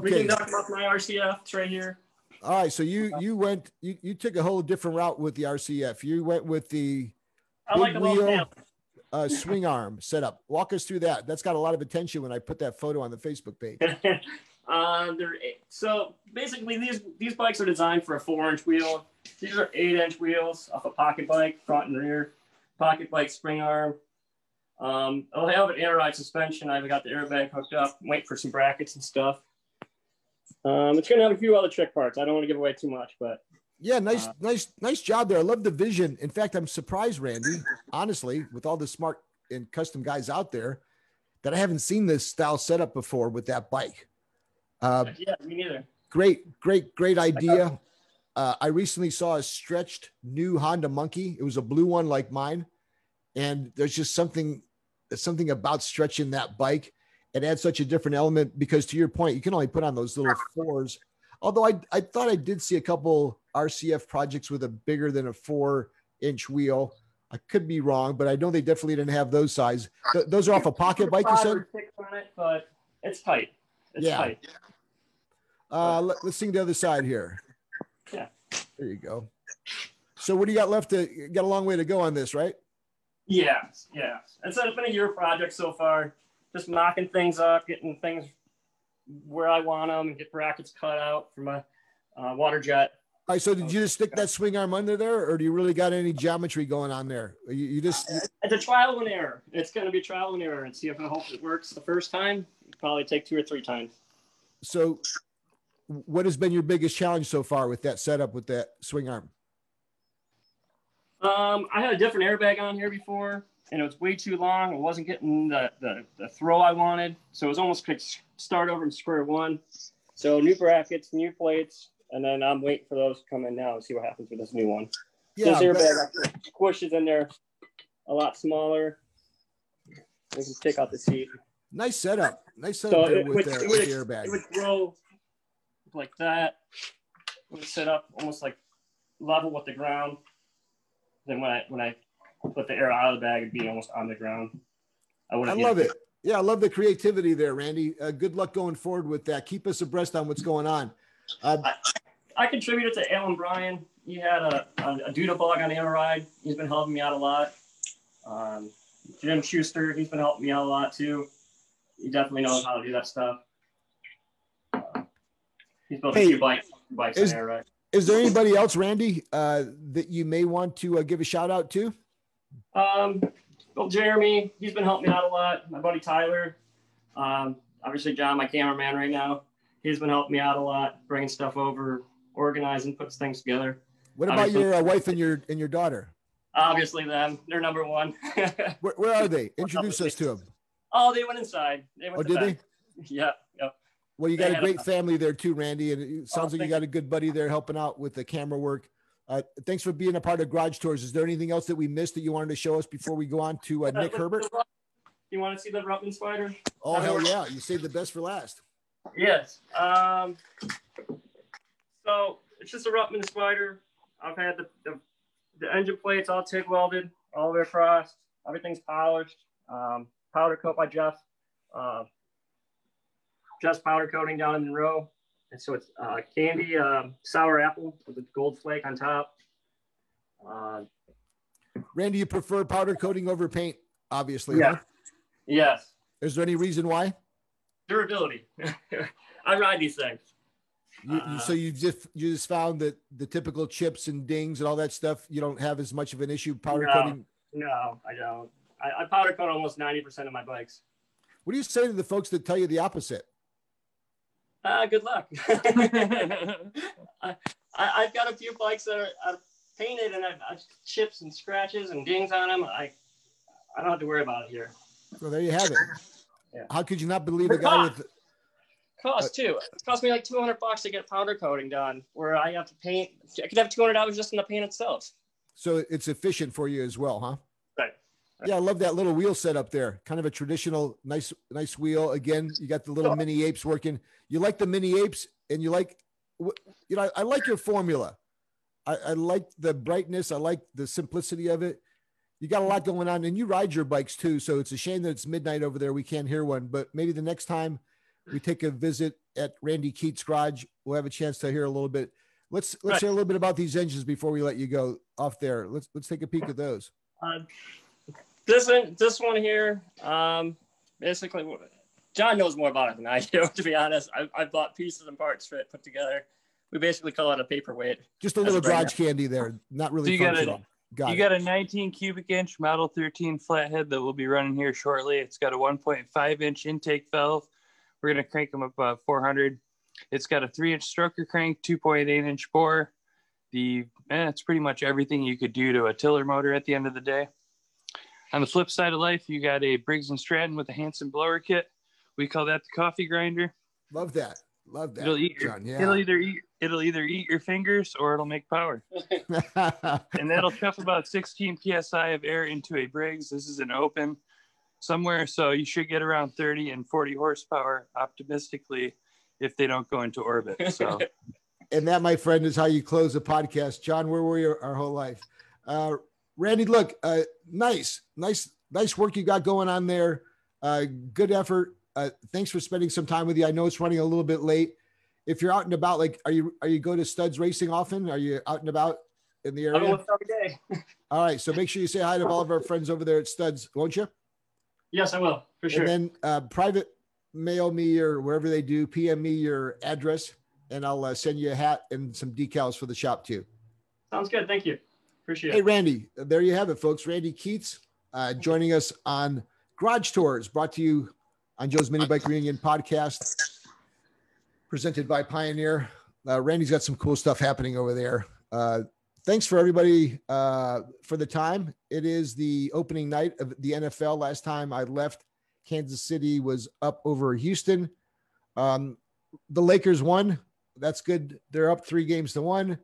we can talk about my RCF. It's right here. All right. So you you went you you took a whole different route with the RCF. You went with the I like the wheel. uh, swing arm setup. Walk us through that. That's got a lot of attention when I put that photo on the Facebook page. [laughs] uh, they're eight, so basically these these bikes are designed for a four inch wheel. These are eight inch wheels off a pocket bike, front and rear. Pocket bike spring arm. Um, I'll have an air ride suspension. I've got the airbag hooked up. Wait for some brackets and stuff. Um, it's gonna have a few other trick parts. I don't want to give away too much, but Yeah, nice, Uh, nice, nice job there. I love the vision. In fact, I'm surprised, Randy, honestly, with all the smart and custom guys out there, that I haven't seen this style setup before with that bike. Uh, yeah, me neither. great, great, great idea. Uh, I recently saw a stretched new Honda Monkey. It was a blue one like mine, and there's just something, there's something about stretching that bike. It adds such a different element because, to your point, you can only put on those little fours. Although I, I thought I did see a couple RCF projects with a bigger than a four inch wheel. I could be wrong, but I know they definitely didn't have those size. Th- those are off a pocket bike, you said? six on it, but it's tight. It's Yeah. tight. Uh, let, us sing the other side here. Yeah. There you go. So what do you got left to got a long way to go on this, right? Yes, yes. It's been a year project so far. Just knocking things up, getting things where I want them, get brackets cut out from a uh, water jet. All right. So did you just stick that swing arm under there, or do you really got any geometry going on there? You, you just It's a trial and error. It's going to be trial and error, and see if I hope it works the first time. Probably take two or three times. so. What has been your biggest challenge so far with that setup with that swing arm? Um, I had a different airbag on here before, and it was way too long. I wasn't getting the, the, the throw I wanted, so it was almost like start over in square one. So new brackets, new plates, and then I'm waiting for those to come in now and see what happens with this new one. Yeah, this airbag squishes in there a lot smaller. We can take out the seat. Nice setup. Nice setup it with, would, the, it, with the it airbag. would grow like that. It would sit up almost like level with the ground. Then when I when I put the air out of the bag, it'd be almost on the ground. I I love it. Yeah, I love the creativity there, Randy. Uh, good luck going forward with that. Keep us abreast on what's going on. Uh, I contributed to Alan Bryan. He had a, a, a doodle blog on air ride. He's been helping me out a lot. Um, Jim Schuster, he's been helping me out a lot too. He definitely knows how to do that stuff. Uh, he's built Hey, a few bikes, bikes is- on air ride. is there anybody else, Randy, uh, that you may want to uh, give a shout out to? Um, well, Jeremy, he's been helping me out a lot. My buddy Tyler, um, obviously John, my cameraman right now, he's been helping me out a lot, bringing stuff over, organizing, puts things together. What about Obviously- your uh, wife and your and your daughter? Obviously, them, they're number one. [laughs] Where, where are they? Introduce us to them. Oh, they went inside. They went Oh, did bed. they? [laughs] Yeah, yeah. Well, you They got a had a- great family there too, Randy, and it sounds like you got a good buddy there helping out with the camera work. Uh, thanks for being a part of Garage Tours. Is there anything else that we missed that you wanted to show us before we go on to uh, Uh, Nick Herbert? You want to see the Ruttman spider? Oh hell yeah! You saved the best for last. Yes. Um, so it's just a Ruttman spider. I've had the, the, the engine plates all TIG welded all the way across. Everything's polished. Um, powder coat by Jeff. Uh, just powder coating down in Monroe. And so it's uh, candy um, sour apple with a gold flake on top. Uh, Randy, you prefer powder coating over paint, obviously. Yeah. huh? yes. Is there any reason why? Durability. [laughs] I ride these things. You, you- Uh, so you just you just found that the typical chips and dings and all that stuff you don't have as much of an issue powder No. coating. No, I don't. I, I powder coat almost 90% of my bikes. What do you say to the folks that tell you the opposite? Uh, good luck. [laughs] I, I've got a few bikes that are, are painted and I've, I've chips and scratches and dings on them. I, I don't have to worry about it here. Well, there you have it. Yeah. How could you not believe a guy with Cost too. It cost me like 200 bucks to get powder coating done, where I have to paint. I could have 200 dollars just in the paint itself. so it's efficient for you as well, huh? Yeah, I love that little wheel set up there. Kind of a traditional, nice, nice wheel. Again, you got the little mini apes working. You like the mini apes, and you like, you know, I, I like your formula. I, I like the brightness. I like the simplicity of it. You got a lot going on, and you ride your bikes too. So it's a shame that it's midnight over there. We can't hear one, but maybe the next time we take a visit at Randy Keats' garage, we'll have a chance to hear a little bit. Let's let's right. hear a little bit about these engines before we let you go off there. Let's let's take a peek at those. Uh, this one, this one here, um, basically, John knows more about it than I do. [laughs] To be honest, I, I bought pieces and parts for it put together. We basically call it a paperweight. Just a little garage candy there, not really so functional. Got you it. got a 19 cubic inch Model 13 flathead that will be running here shortly. It's got a 1.5 inch intake valve. We're going to crank them up uh, 400. It's got a three inch stroker crank, 2.8 inch bore. The eh, it's pretty much everything you could do to a tiller motor at the end of the day. On the flip side of life, you got a Briggs and Stratton with a Hanson blower kit. We call that the coffee grinder. Love that. Love that. It'll, eat your, John, yeah. it'll either eat it'll either eat your fingers or it'll make power. [laughs] [laughs] and that'll chuff about 16 psi of air into a Briggs. This is an open somewhere, so you should get around 30 and 40 horsepower optimistically if they don't go into orbit. So [laughs] and that, my friend, is how you close a podcast. John, where were you our whole life? Uh, Randy, look, uh, nice, nice, nice work you got going on there. Uh, good effort. Uh, thanks for spending some time with you. I know it's running a little bit late. If you're out and about, like, are you are you go to Studs Racing often? Are you out and about in the area? every day. [laughs] all right, so make sure you say hi to all of our friends over there at Studs, won't you? Yes, I will for sure. And then uh, private mail me or wherever they do, PM me your address, and I'll uh, send you a hat and some decals for the shop too. Sounds good. Thank you. Appreciate hey, it. Hey, Randy, there you have it, folks. Randy Keats uh, joining us on Garage Tours, brought to you on Joe's Mini Bike Reunion podcast, presented by Pioneer. Uh, Randy's got some cool stuff happening over there. Uh, thanks for everybody uh, for the time. It is the opening night of the NFL. Last time I left, Kansas City was up over Houston. Um, the Lakers won. That's good. They're up three games to one.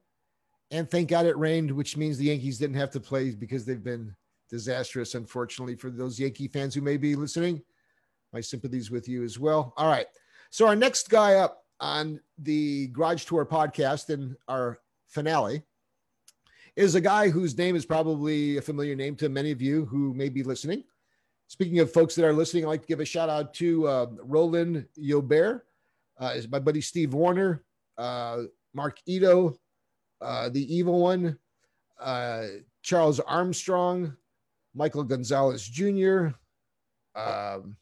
And thank God it rained, which means the Yankees didn't have to play because they've been disastrous, unfortunately, for those Yankee fans who may be listening. My sympathies with you as well. All right. So, our next guy up on the Garage Tour podcast in our finale is a guy whose name is probably a familiar name to many of you who may be listening. Speaking of folks that are listening, I'd like to give a shout out to uh, Roland Yobert, uh, my buddy Steve Warner, uh, Mark Ito, uh, the evil one, uh, Charles Armstrong, Michael Gonzalez Jr. Um,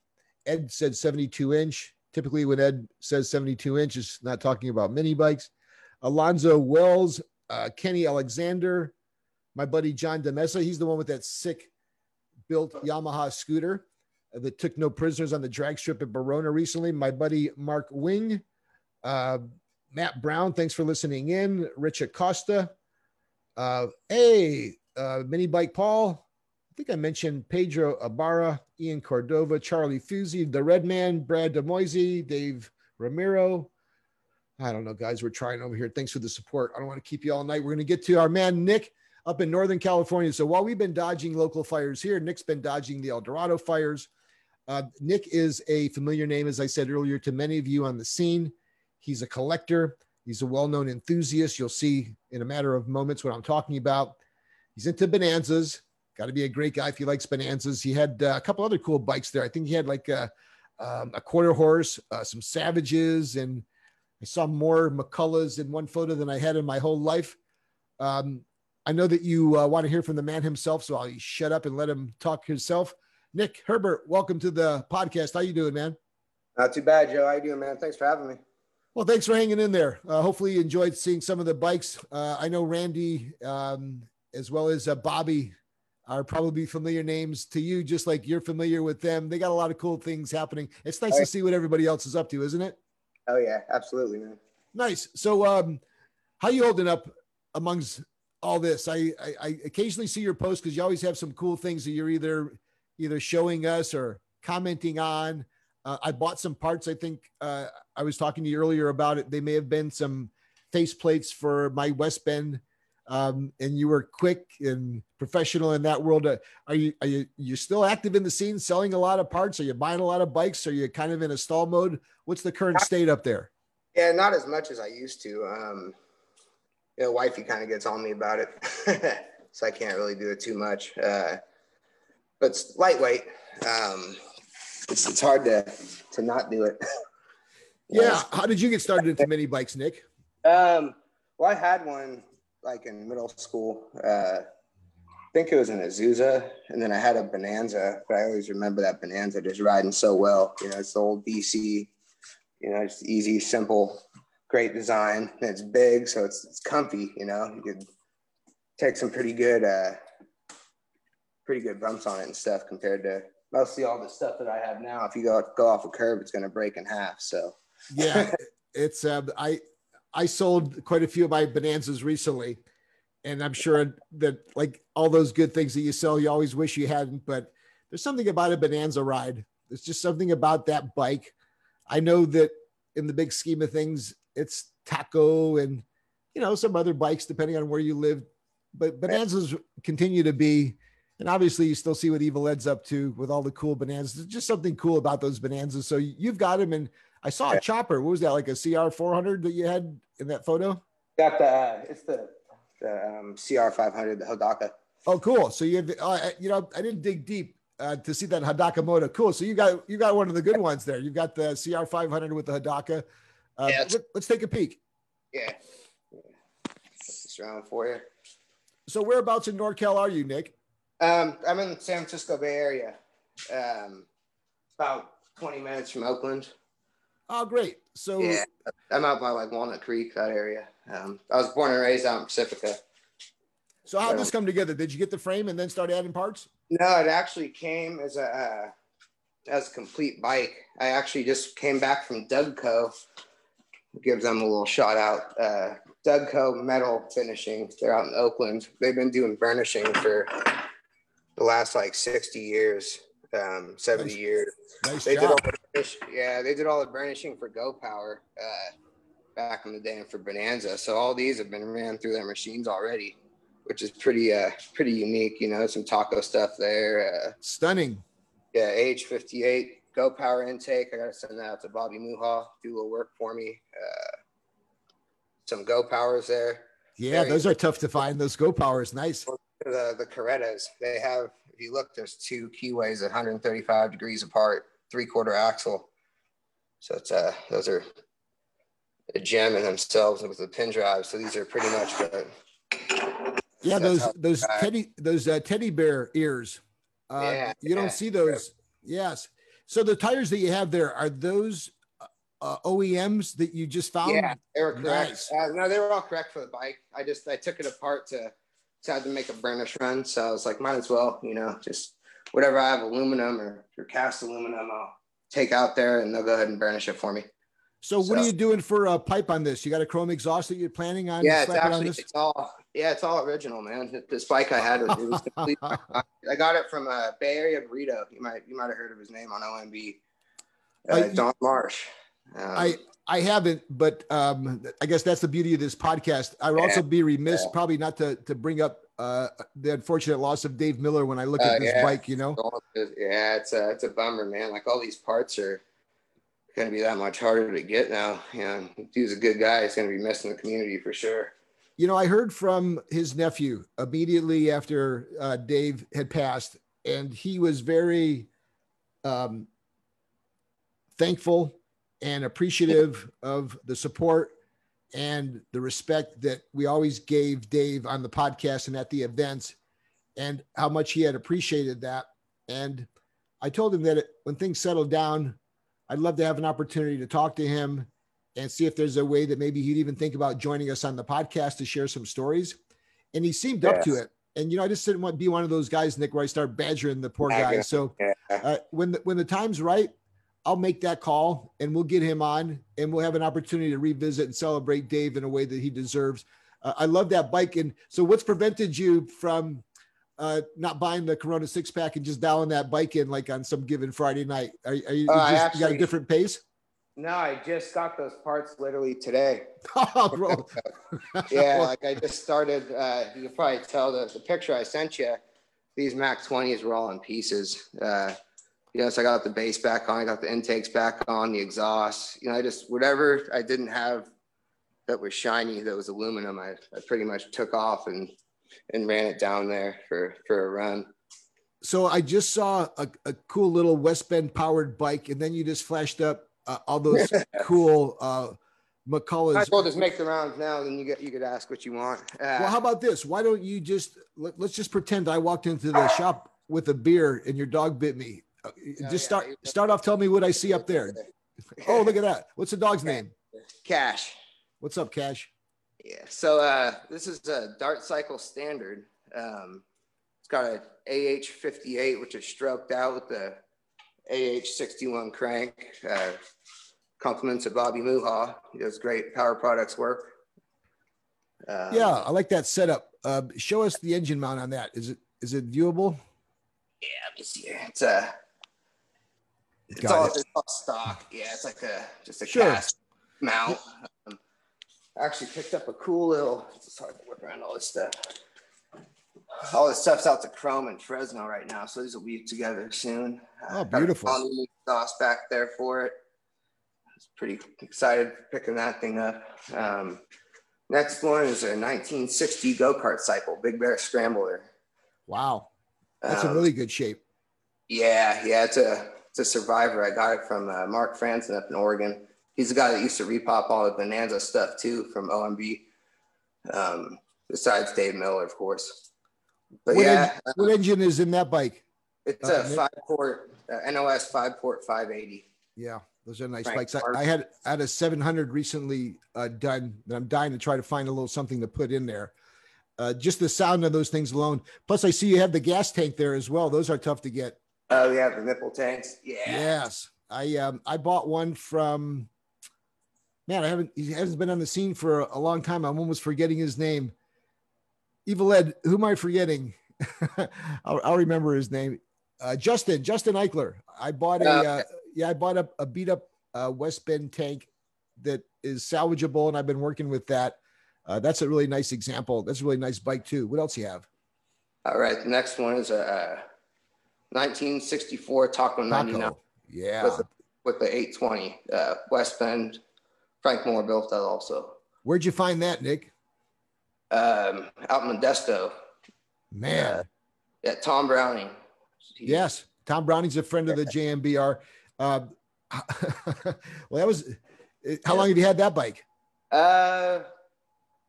Ed said 72 inch. Typically, when Ed says 72 inch, is not talking about mini bikes. Alonzo Wells, uh, Kenny Alexander, my buddy John Demessa. He's the one with that sick built Yamaha scooter that took no prisoners on the drag strip at Barona recently. My buddy Mark Wing, uh, Matt Brown, thanks for listening in. Rich Acosta. Uh, hey, uh, Mini Bike Paul. I think I mentioned Pedro Ibarra, Ian Cordova, Charlie Fuzzi, the Red Man, Brad DeMoisey, Dave Ramiro. I don't know, guys. We're trying over here. Thanks for the support. I don't want to keep you all night. We're going to get to our man, Nick, up in Northern California. So while we've been dodging local fires here, Nick's been dodging the El Dorado fires. Uh, Nick is a familiar name, as I said earlier, to many of you on the scene. He's a collector. He's a well-known enthusiast. You'll see in a matter of moments what I'm talking about. He's into bonanzas. Got to be a great guy if he likes bonanzas. He had uh, a couple other cool bikes there. I think he had like a, um, a quarter horse, uh, some Savages, and I saw more McCullochs in one photo than I had in my whole life. Um, I know that you uh, want to hear from the man himself, so I'll shut up and let him talk himself. Nick Herbert, welcome to the podcast. How you doing, man? Not too bad, Joe. How you doing, man? Thanks for having me. Well, thanks for hanging in there. Uh, hopefully, you enjoyed seeing some of the bikes. Uh, I know Randy, um, as well as uh, Bobby, are probably familiar names to you, just like you're familiar with them. They got a lot of cool things happening. It's nice to see what everybody else is up to, isn't it? Oh yeah, absolutely, man. Nice. So, um, how you holding up amongst all this? I I, I occasionally see your posts because you always have some cool things that you're either either showing us or commenting on. Uh, I bought some parts. I think uh, I was talking to you earlier about it. They may have been some face plates for my West Bend um, and you were quick and professional in that world. Uh, are you are you you still active in the scene, selling a lot of parts? Are you buying a lot of bikes? Are you kind of in a stall mode? What's the current state up there? Yeah, not as much as I used to. Um, you know, wifey kind of gets on me about it, [laughs] so I can't really do it too much. Uh, but it's lightweight. Um, it's it's hard to to not do it. [laughs] yeah. How did you get started into mini bikes, Nick? Um, well, I had one like in middle school. Uh, I think it was an Azusa, and then I had a Bonanza. But I always remember that Bonanza just riding so well. You know, it's the old BC. You know, it's easy, simple, great design. And it's big, so it's it's comfy. You know, you could take some pretty good, uh, pretty good bumps on it and stuff compared to mostly all the stuff that I have now. If you go go off a curb, it's going to break in half. So yeah, [laughs] it's uh, I I sold quite a few of my bonanzas recently, and I'm sure that like all those good things that you sell, you always wish you hadn't. But there's something about a bonanza ride. There's just something about that bike. I know that in the big scheme of things, it's taco and you know some other bikes depending on where you live. But bonanzas continue to be, and obviously you still see what Evil Ed's up to with all the cool bonanzas. There's just something cool about those bonanzas. So you've got them, and I saw a chopper. What was that like a CR 400 that you had in that photo? Got the uh, it's the the um, CR 500, the Hodaka. Oh, cool. So you have, uh, you know, I didn't dig deep uh, to see that Hodaka motor. Cool. So you got you got one of the good ones there. You've got the CR 500 with the Hodaka. Uh, yeah, let, us take a peek. Yeah. yeah. This round for you. So whereabouts in NorCal are you, Nick? Um, I'm in the San Francisco Bay Area. Um, about 20 minutes from Oakland. Oh, great. So yeah, I'm out by like Walnut Creek, that area. Um, I was born and raised out in Pacifica. So how did this come together? Did you get the frame and then start adding parts? No, it actually came as a uh, as a complete bike. I actually just came back from Doug Dougco. Give them a little shout out. Uh, Dougco Metal Finishing. They're out in Oakland. They've been doing burnishing for the last like 60 years um, 70 nice. years. Nice they job. did all the, yeah, they did all the burnishing for Go Power uh, back in the day and for Bonanza. So all these have been ran through their machines already, which is pretty uh, pretty unique. You know, some taco stuff there. Uh, Stunning. Yeah, age 58 Go Power intake. I got to send that out to Bobby Muha. Do a little work for me. Uh, some Go Powers there. Yeah, Very those are tough to find. Those Go Powers, nice. The the Corettas, they have if you look, there's two keyways at 135 degrees apart, three quarter axle. So it's uh those are a gem in themselves with the pin drive. So these are pretty much the yeah those those teddy those uh, teddy bear ears. Uh, yeah, you don't see those. Yes. So the tires that you have there are those uh, OEMs that you just found? Yeah, they were correct. Nice. Uh, no, they were all correct for the bike. I just I took it apart to decided to make a burnish run. So I was like, might as well, you know, just whatever I have aluminum or, or cast aluminum, I'll take out there and they'll go ahead and burnish it for me. So, so what are you doing for a pipe on this? You got a chrome exhaust that you're planning on? Yeah, it's actually it's all yeah, it's all original, man. This bike I had, it was complete. [laughs] I got it from a uh, Bay Area burrito. You might you might have heard of his name on OMB. Uh, uh, Don Marsh. Um, I I haven't, but um, I guess that's the beauty of this podcast. I would also be remiss, yeah. probably not to to bring up uh, the unfortunate loss of Dave Miller when I look at uh, this yeah. bike. You know, yeah, it's a it's a bummer, man. Like all these parts are going to be that much harder to get now. You know, he's a good guy. He's going to be missing the community for sure. You know, I heard from his nephew immediately after uh, Dave had passed, and he was very um, thankful and appreciative of the support and the respect that we always gave Dave on the podcast and at the events and how much he had appreciated that. And I told him that when things settled down, I'd love to have an opportunity to talk to him and see if there's a way that maybe he'd even think about joining us on the podcast to share some stories. And he seemed yes. up to it. And you know, I just didn't want to be one of those guys, Nick, where I start badgering the poor guy. So uh, when the, when the time's right, I'll make that call and we'll get him on and we'll have an opportunity to revisit and celebrate Dave in a way that he deserves. Uh, I love that bike. And so, what's prevented you from uh, not buying the Corona six pack and just dialing that bike in like on some given Friday night? Are, are you, uh, just, actually, you got a different pace? No, I just got those parts literally today. [laughs] Oh, bro. [laughs] Yeah, like I just started. Uh, you can probably tell the, the picture I sent you. These Mac 20s were all in pieces. Uh, you know, so I got the base back on, I got the intakes back on, the exhaust. You know, I just whatever I didn't have that was shiny, that was aluminum, I, I pretty much took off and and ran it down there for for a run. so I just saw a, a cool little West Bend powered bike, and then you just flashed up uh, all those [laughs] cool uh, McCulloch's. as well just make the rounds now. Then you get you could ask what you want. Uh, Well, how about this? Why don't you just let, us just pretend I walked into the [laughs] shop with a beer and your dog bit me. Yeah, Just start you- start off. Tell me what I see up there. Oh, look at that. What's the dog's name? Cash. What's up, Cash? Yeah. So uh, this is a Dart Cycle Standard. Um, it's got a AH58, which is stroked out with the AH61 crank. Uh, compliments of Bobby Muha. He does great power products work. Um, Yeah, I like that setup. Uh, show us the engine mount on that. Is it is it viewable? Yeah. Let me see. It's a. It's all, it. it's all stock. Yeah, it's like a just a Sure. cast mount. Um, I actually picked up a cool little. It's hard to work around all this stuff. All this stuff's out to Chrome and Fresno right now, so these will be together soon. Oh, a beautiful. Omni Sauce back there for it. I was pretty excited picking that thing up. Um, next one is a 1960 go kart cycle, Big Bear Scrambler. Wow, that's Um, really good shape. yeah, yeah, it's a it's a survivor. I got it from uh, Mark Franson up in Oregon. He's the guy that used to repop all the Bonanza stuff too from OMB. Um, besides Dave Miller, of course. But What, yeah, en- what engine is in that bike? it's uh, a five port uh, NOS five port 580. Yeah, those are nice Frank bikes. I, I had I had a 700 recently uh, done and I'm dying to try to find a little something to put in there. Uh, just the sound of those things alone. Plus, I see you have the gas tank there as well. Those are tough to get. Oh yeah, the nipple tanks. Yeah. Yes, I um I bought one from. Man, I haven't he hasn't been on the scene for a, a long time. I'm almost forgetting his name. Evil Ed, who am I forgetting? [laughs] I'll, I'll remember his name. Uh, Justin, Justin Eichler. I bought a Okay. uh, yeah, I bought a, a beat up uh, West Bend tank that is salvageable, and I've been working with that. Uh, that's a really nice example. That's a really nice bike too. What else you have? All right. The next one is a uh, 1964 Taco 99 Taco. Yeah. with, the, with the 820 uh, West Bend. Frank Moore built that also. Where'd you find that, Nick? Um, out in Modesto. Man. Yeah, Tom Browning. He- Yes, Tom Browning's a friend of the JMBR. Um, [laughs] well, that was. How long have you had that bike? Uh,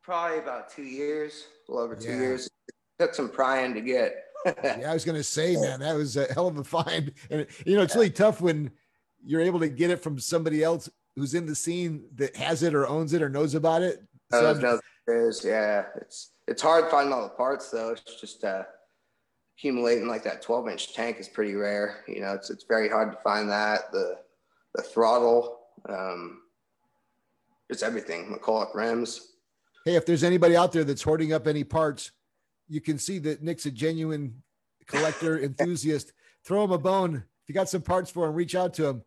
probably about two years, a little over two Yeah. years. took some prying to get. Yeah, I was going to say, man, that was a hell of a find. And you know, it's really tough when you're able to get it from somebody else who's in the scene that has it or owns it or knows about it. So no, there is, yeah. It's it's hard finding all the parts though. It's just uh, accumulating like that 12 inch tank is pretty rare. You know, it's it's very hard to find that. The the throttle, um, just everything. McCulloch rims. hey, if there's anybody out there that's hoarding up any parts, you can see that Nick's a genuine collector [laughs] enthusiast. Throw him a bone. If you got some parts for him, reach out to him.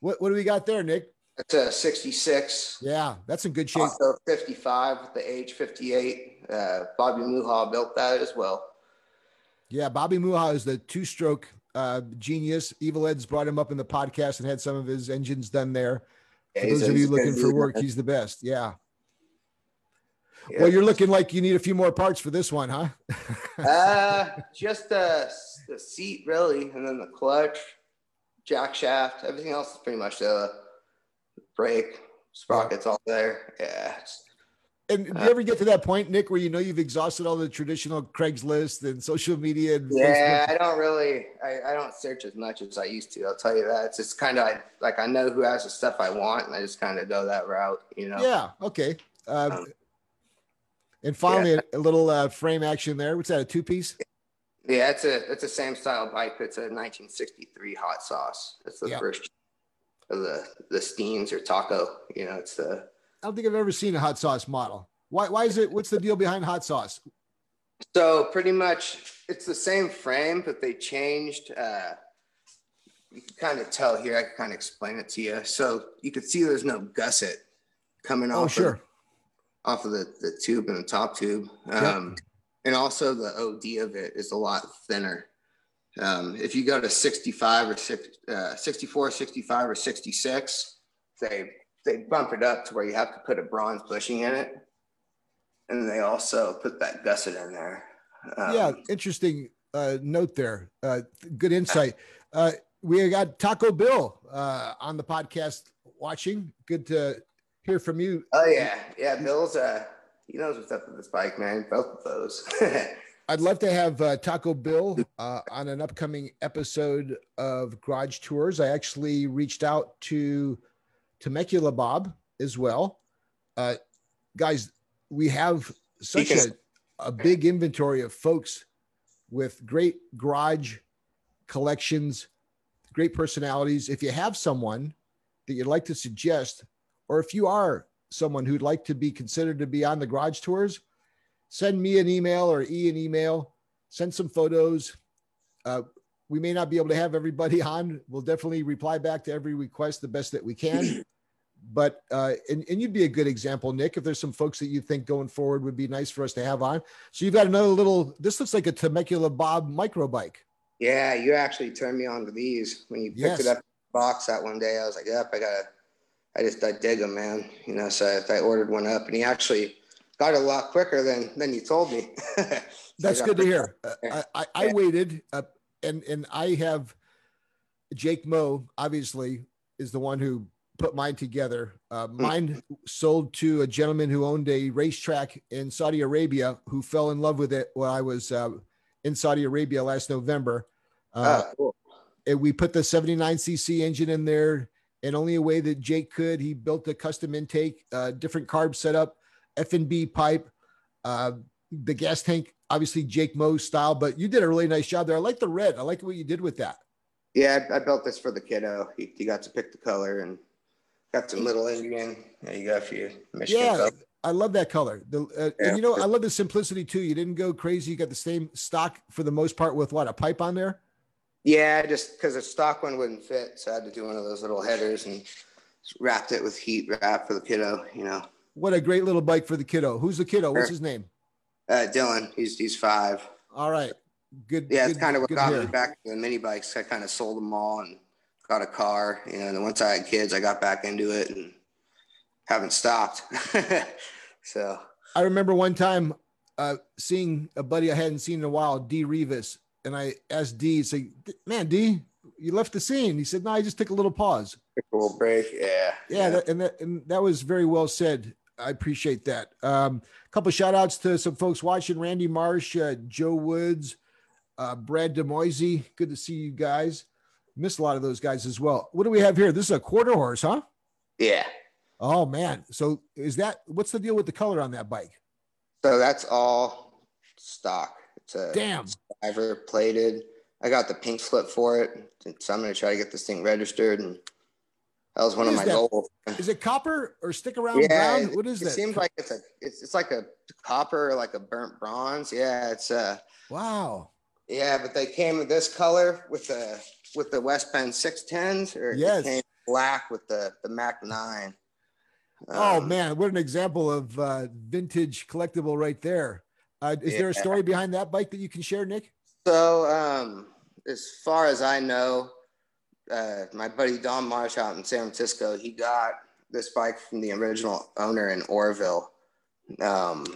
What what do we got there, Nick? It's a 66. Yeah, that's in good shape. Also 55 with the AH58. Uh, Bobby Muha built that as well. Yeah, Bobby Muha is the two stroke uh, genius. Evil Ed's brought him up in the podcast and had some of his engines done there. For he's those a- of you he's a good looking for work, man. he's the best. Yeah. Well, you're looking like you need a few more parts for this one, huh? [laughs] uh, just the, the seat, really, and then the clutch, jack shaft. Everything else is pretty much the brake, sprockets, all there. Yeah. and do you ever get to that point, Nick, where you know you've exhausted all the traditional Craigslist and social media and Yeah, Facebook? I don't really, I, I don't search as much as I used to. I'll tell you that. It's just kind of like I know who has the stuff I want, and I just kind of go that route, you know. Yeah. Okay. Uh, Um, and finally, a, a little uh, frame action there. What's that? A two piece? Yeah, it's a it's a same style bike. It's a 1963 hot sauce. It's the Yeah. first of the the Steens or Taco. You know, it's the I don't think I've ever seen a hot sauce model. Why? Why is it? What's the deal behind hot sauce? so pretty much it's the same frame, but they changed uh, you can kind of tell here. I can kind of explain it to you. So you can see there's no gusset coming Oh, off sure. of, off of the, the tube and the top tube. Yep. Um, and also the OD of it is a lot thinner. Um, if you go to 65 or six, uh, 64, 65 or 66, they they bump it up to where you have to put a bronze bushing in it. And they also put that gusset in there. Um, yeah, interesting uh, note there. Uh, good insight. Uh, we got Taco Bill uh, on the podcast watching. Good to hear from you. Oh yeah, yeah. Bill's uh, he knows what's up with this bike, man. Both of those. [laughs] I'd love to have uh, Taco Bill uh, on an upcoming episode of Garage Tours. I actually reached out to Temecula Bob as well. Uh, guys, we have such a, a big inventory of folks with great garage collections, great personalities. If you have someone that you'd like to suggest, or if you are someone who'd like to be considered to be on the garage tours, send me an email or E an email, send some photos. Uh, we may not be able to have everybody [laughs] on. We'll definitely reply back to every request the best that we can. [clears throat] But uh, and, and you'd be a good example, Nick, if there's some folks that you think going forward would be nice for us to have on. So you've got another little, this looks like a Temecula Bob micro bike. yeah, you actually turned me on to these when you picked Yes. it up in the box that one day. I was like, yep, I gotta. I just I dig them, man. You know, so if I ordered one up, and he actually got it a lot quicker than than you told me. [laughs] I good to hear. Uh, I, I, I Yeah. waited, uh, and and I have Jake Moe. Obviously, is the one who put mine together. Uh, Hmm. mine sold to a gentleman who owned a racetrack in Saudi Arabia, who fell in love with it while I was uh, in Saudi Arabia last November. Uh, Oh, cool. and we put the 79cc engine in there and only a way that Jake could. He built a custom intake, uh, different carb setup, F and B pipe, uh, the gas tank, obviously Jake Moe style. But you did a really nice job there. I like the red. I like what you did with that. Yeah, I, I built this for the kiddo. He, he got to pick the color and got some little Indian. There you go for you, Michigan. Yeah, color. I love that color. The uh, Yeah. and you know I love the simplicity too. You didn't go crazy. You got the same stock for the most part with what a pipe on there. Yeah, just because the stock one wouldn't fit, so I had to do one of those little headers and wrapped it with heat wrap for the kiddo. You know, What a great little bike for the kiddo. Who's the kiddo? What's his name? uh, Dylan, he's he's five. All right, good. Yeah, it's kind of what got to me back to the mini bikes. I kind of sold them all and got a car. You know, and then once I had kids, I got back into it and haven't stopped. [laughs] so I remember one time uh, seeing a buddy I hadn't seen in a while, D Rivas, and I asked D, say, "Man, D, you left the scene." He said, "No, I just took a little pause." cool break. Yeah, Yeah, That, and that and that was very well said. I appreciate that. Um, a couple shout outs to some folks watching: Randy Marsh, uh, Joe Woods, uh, Brad Demoisy. Good to see you guys. Missed a lot of those guys as well. What do we have here? This is a quarter horse, huh? yeah. Oh man! So is that what's the deal with the color on that bike? So that's all stock. It's a Damn. driver plated. I got the pink slip for it, so I'm gonna try to get this thing registered. And that was one What of my that? goals. Is it copper or stick around Yeah, brown? What is it that? seems like it's a it's, it's like a copper, like a burnt bronze. Yeah, it's uh wow. yeah, but they came in this color with the with the West Bend six tens, or Yes. it came black with the the Mac nine. oh Um, man, what an example of uh, vintage collectible right there. Uh, is there a story behind that bike that you can share, Nick? So, um, as far as I know, uh, my buddy Don Marsh out in San Francisco, he got this bike from the original owner in Orville. Um,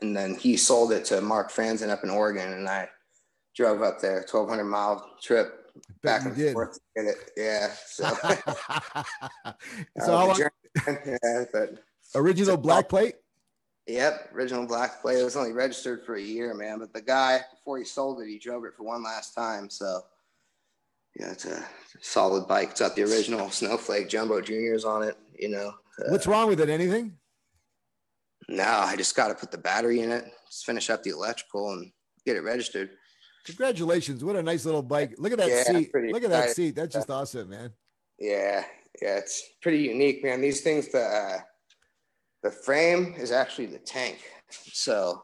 and then he sold it to Mark Franzen up in Oregon, and I drove up there, 1,200 mile trip back and did. forth to get it. Yeah. So, [laughs] so uh, long, [laughs] yeah, but original black plate? Yep, original black plate. It was only registered for a year, man. But the guy, before he sold it, he drove it for one last time. So, yeah, it's a solid bike. It's got the original Snowflake Jumbo Juniors on it. You know, uh, What's wrong with it? Anything? no, I just got to put the battery in it, just finish up the electrical, and get it registered. Congratulations! What a nice little bike. Look at that Yeah, seat. Look at that seat. That's just awesome, man. Yeah, yeah, it's pretty unique, man. These things, the uh, the frame is actually the tank. So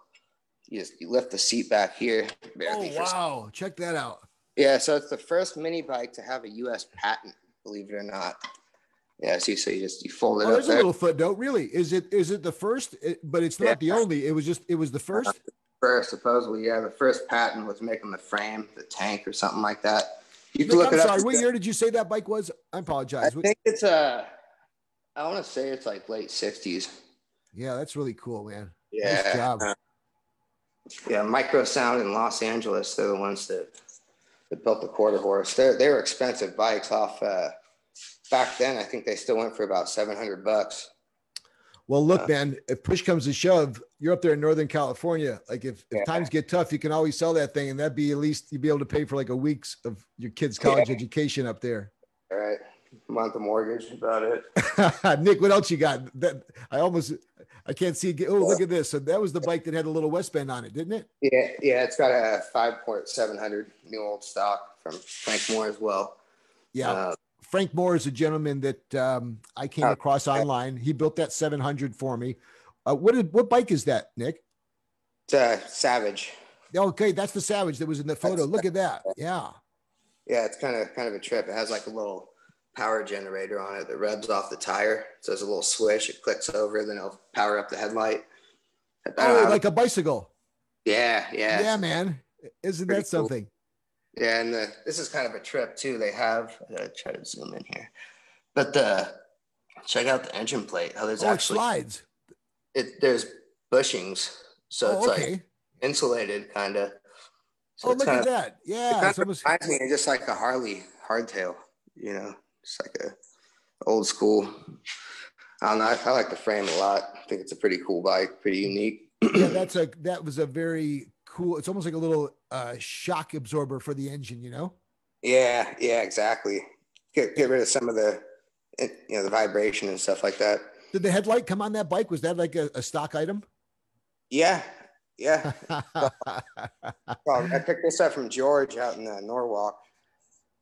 you just you lift the seat back here. Oh wow! Check that out. Yeah, so it's the first mini bike to have a U.S. patent, believe it or not. Yeah, see, so you just you fold it Oh, up there's a little footnote. Really, is it is it the first? It- but it's not the only. It was just it was the first. First, supposedly, yeah, the first patent was making the frame, the tank, or something like that. You can look I'm it up. sorry. What year did you say that bike was? I apologize. I think it's a. I want to say it's like late '60s. Yeah, that's really cool, man. Yeah, Nice job. yeah. Micro Sound in Los Angeles. They're the ones that that built the quarter horse. They're, they were expensive bikes off. Uh, back then, I think they still went for about seven hundred bucks. Well, look, Uh, man. If push comes to shove, you're up there in Northern California. Like if, if Yeah. times get tough, you can always sell that thing, and that'd be at least you'd be able to pay for like a week's of your kid's college education up there. All right, month of mortgage, about it. [laughs] Nick, what else you got? That I almost I can't see. it. Oh, look at this. So that was the bike that had a little West Bend on it, didn't it? Yeah, yeah, it's got a five point seven hundred new old stock from Frank Moore as well. Yeah. Uh, Frank Moore is a gentleman that um, I came Oh, across okay. online. He built that 700 for me. Uh, what is, what bike is that, Nick? it's a Savage. Okay, that's the Savage that was in the photo. That's- Look at that. Yeah. Yeah, it's kind of kind of a trip. It has like a little power generator on it that revs off the tire. So there's a little swish. It clicks over, then it'll power up the headlight. Oh, like a bicycle. yeah, yeah, Yeah, man. Isn't Pretty that cool. something? Yeah, and the, this is kind of a trip too. They have I gotta try to zoom in here, but the check out the engine plate. How there's Oh, it actually slides. it there's bushings, so Oh, it's okay. like insulated kind of. So oh, look at of, that. It Yeah. kind It's of almost, reminds me of just like a Harley hardtail, you know, just like a old school. I don't know. I, I like the frame a lot. I think it's a pretty cool bike, pretty unique. yeah, that's a, that was a very cool, it's almost like a little uh, shock absorber for the engine, you know? Yeah, yeah, exactly. Get get rid of some of the, eh, you know, the vibration and stuff like that. Did the headlight come on that bike? Was that like a, a stock item? Yeah, yeah. [laughs] Well, I picked this up from George out in uh, Norwalk.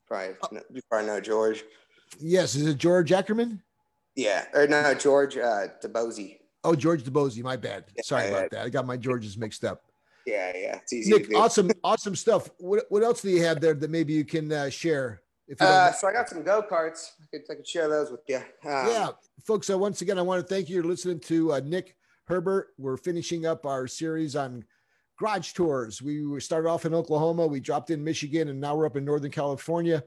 Probably you probably know George. Yes. Is it George Ackerman? Yeah, or no, George uh, DeBose. Oh, George DeBosey. My bad. Sorry yeah. about that. I got my Georges mixed up. Yeah, yeah. It's easy Nick, awesome, awesome stuff. What, what else do you have there that maybe you can uh, share? If you Uh, so I got some go karts. I could, I could share those with you. Um, yeah, folks. Uh, once again, I want to thank you for listening to uh, Nick Herbert. We're finishing up our series on garage tours. We started off in Oklahoma, we dropped in Michigan, and now we're up in Northern California.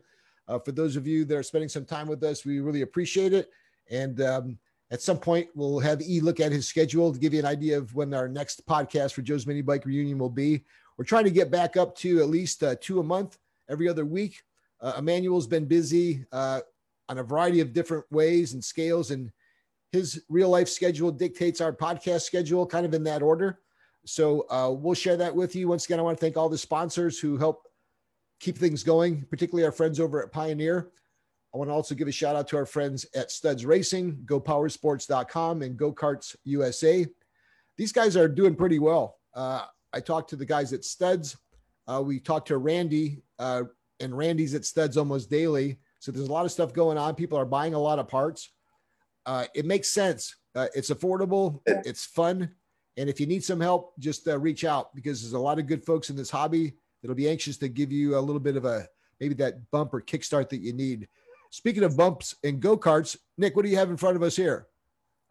Uh, for those of you that are spending some time with us, we really appreciate it. And um, at some point, we'll have E look at his schedule to give you an idea of when our next podcast for Joe's Mini Bike Reunion will be. We're trying to get back up to at least uh, two a month every other week. Uh, Emmanuel's been busy uh, on a variety of different ways and scales, and his real life schedule dictates our podcast schedule, kind of in that order. So uh, we'll share that with you. Once again, I want to thank all the sponsors who help keep things going, particularly our friends over at Pioneer. I want to also give a shout out to our friends at Studs Racing, GoPowersports.com, and Go Karts USA. These guys are doing pretty well. Uh, I talked to the guys at Studs. Uh, we talked to Randy, uh, and Randy's at Studs almost daily. So there's a lot of stuff going on. People are buying a lot of parts. Uh, it makes sense. Uh, it's affordable. It's fun. And if you need some help, just uh, reach out because there's a lot of good folks in this hobby that'll be anxious to give you a little bit of a maybe that bump or kickstart that you need. Speaking of bumps and go karts, Nick, what do you have in front of us here?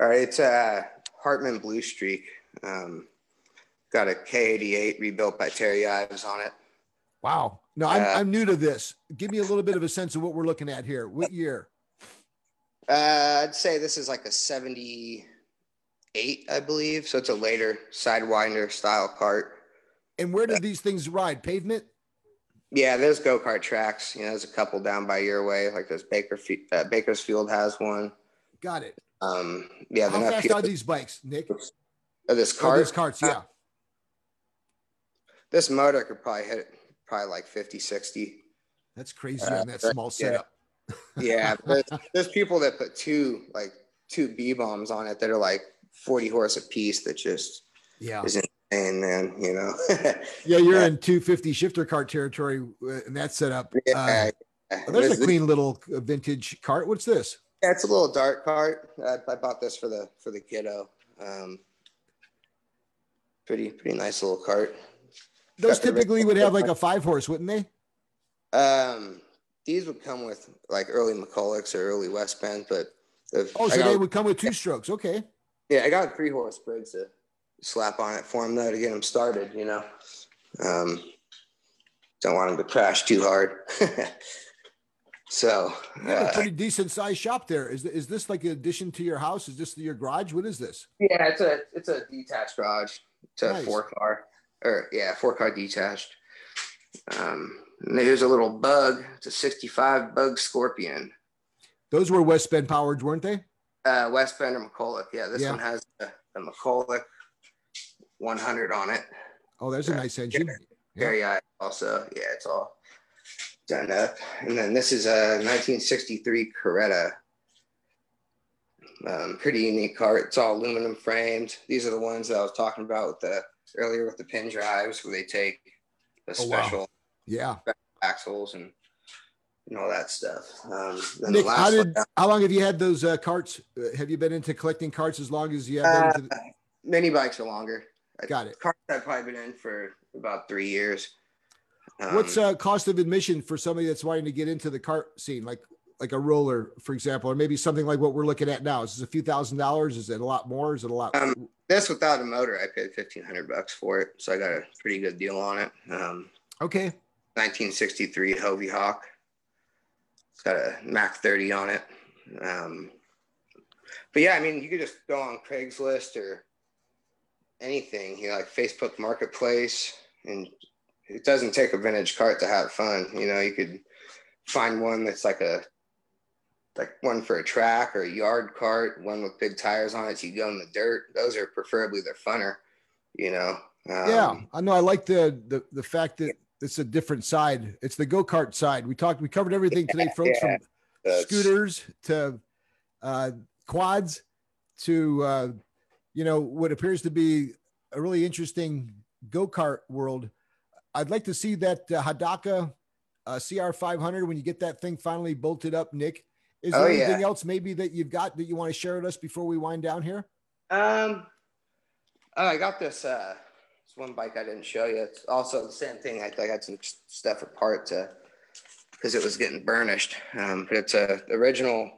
All right, it's a Hartman Blue Streak. Um, got a K88 rebuilt by Terry Ives on it. Wow. No, I'm, Uh, I'm new to this. Give me a little bit of a sense of what we're looking at here. What year? Uh, I'd say this is like a 78, I believe. So it's a later sidewinder style cart. And where do these things ride? Pavement? Yeah, there's go kart tracks. You know, there's a couple down by your way. Like there's Baker uh, Bakersfield has one. Got it. Um, yeah, How fast are these bikes, Nick? Oh, this Oh, cart. these carts, yeah. This motor could probably hit probably like 50, 60. That's crazy Uh, on that small yeah. setup. Yeah, [laughs] there's, there's people that put two like two B bombs on it that are like 40 horse a piece. That just Yeah. is insane, man. You know. [laughs] Yeah, you're Yeah. in 250 shifter cart territory uh, in that setup. Uh, yeah, oh, there's a clean little uh, vintage cart. What's this? Yeah, it's a little dart cart. I, I bought this for the for the kiddo. Um, pretty pretty nice little cart. Those Got typically would have like a five horse, wouldn't they? Um, these would come with like early McCullochs or early West Bend, but if Oh, so got, they would come with two strokes. Okay. yeah, I got three horse Briggs slap on it for him though to get him started. You know, um, don't want him to crash too hard. [laughs] so a uh, pretty decent sized shop there. Is is this like an addition to your house? Is this your garage? What is this? yeah, it's a it's a detached garage. It's a Nice. four car or yeah, four car detached. Um, a little bug. It's a 65 bug scorpion. Those were West Bend powered, weren't they? Uh, West Bend or McCulloch. Yeah, this Yeah. one has the, the McCulloch 100 on it. Oh, there's a nice engine. Yeah. Also. Yeah, it's all done up. And then this is a 1963 Coretta. Um, pretty unique car. It's all aluminum framed. These are the ones that I was talking about with the earlier with the pin drives where they take the Oh, wow. special Yeah. axles and and all that stuff. Um, then Nick, the how did how long have you had those uh, carts? Uh, have you been into collecting carts as long as you have been? Into the, mini bikes are longer. Got it. Cars I've probably been in for about three years. Um, What's uh, cost of admission for somebody that's wanting to get into the cart scene, like like a roller, for example, or maybe something like what we're looking at now? Is it a few thousand dollars? Is it a lot more? Is it a lot? Um, this without a motor? I paid fifteen hundred bucks for it, so I got a pretty good deal on it. Um, okay. 1963 Hovey Hawk. It's got a Mac 30 on it. Um, but yeah, I mean, you could just go on Craigslist or anything, you know, like Facebook Marketplace, and it doesn't take a vintage cart to have fun. You know, you could find one that's like a like one for a track or a yard cart, one with big tires on it. So you go in the dirt. Those are preferably they're funner. You know. Um, yeah, I know. I like the the the fact that it's a different side. It's the go kart side. We talked. We covered everything today, folks, yeah. from scooters to uh, quads to uh, you know what appears to be a really interesting go kart world. I'd like to see that uh, Hadaka uh, CR 500 when you get that thing finally bolted up, Nick. Is there Oh, anything yeah. else maybe that you've got that you want to share with us before we wind down here? Um, oh, I got this. Uh, this one bike I didn't show you. It's also the same thing. I, I got some stuff apart to because it was getting burnished. Um, but it's a original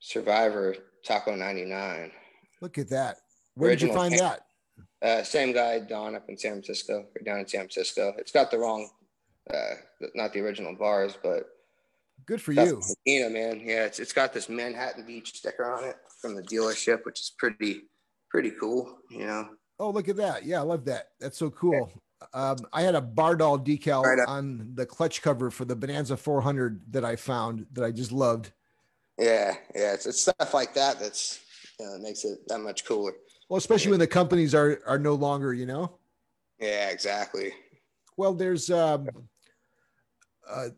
Survivor Taco '99. Look at that. Where did you find thing. that? Uh, same guy, Don, up in San Francisco, or down in San Francisco. It's got the wrong, uh, not the original bars, but Good for you. Medina, man. Yeah, it's it's got this Manhattan Beach sticker on it from the dealership, which is pretty pretty cool. You know. Oh, look at that. Yeah, I love that. That's so cool. Um, I had a Bardahl decal Right on the clutch cover for the Bonanza 400 that I found that I just loved. Yeah, yeah, it's, it's stuff like that that's know, that makes it that much cooler. Well, especially when the companies are are no longer, you know. Yeah, exactly. Well, there's um, uh,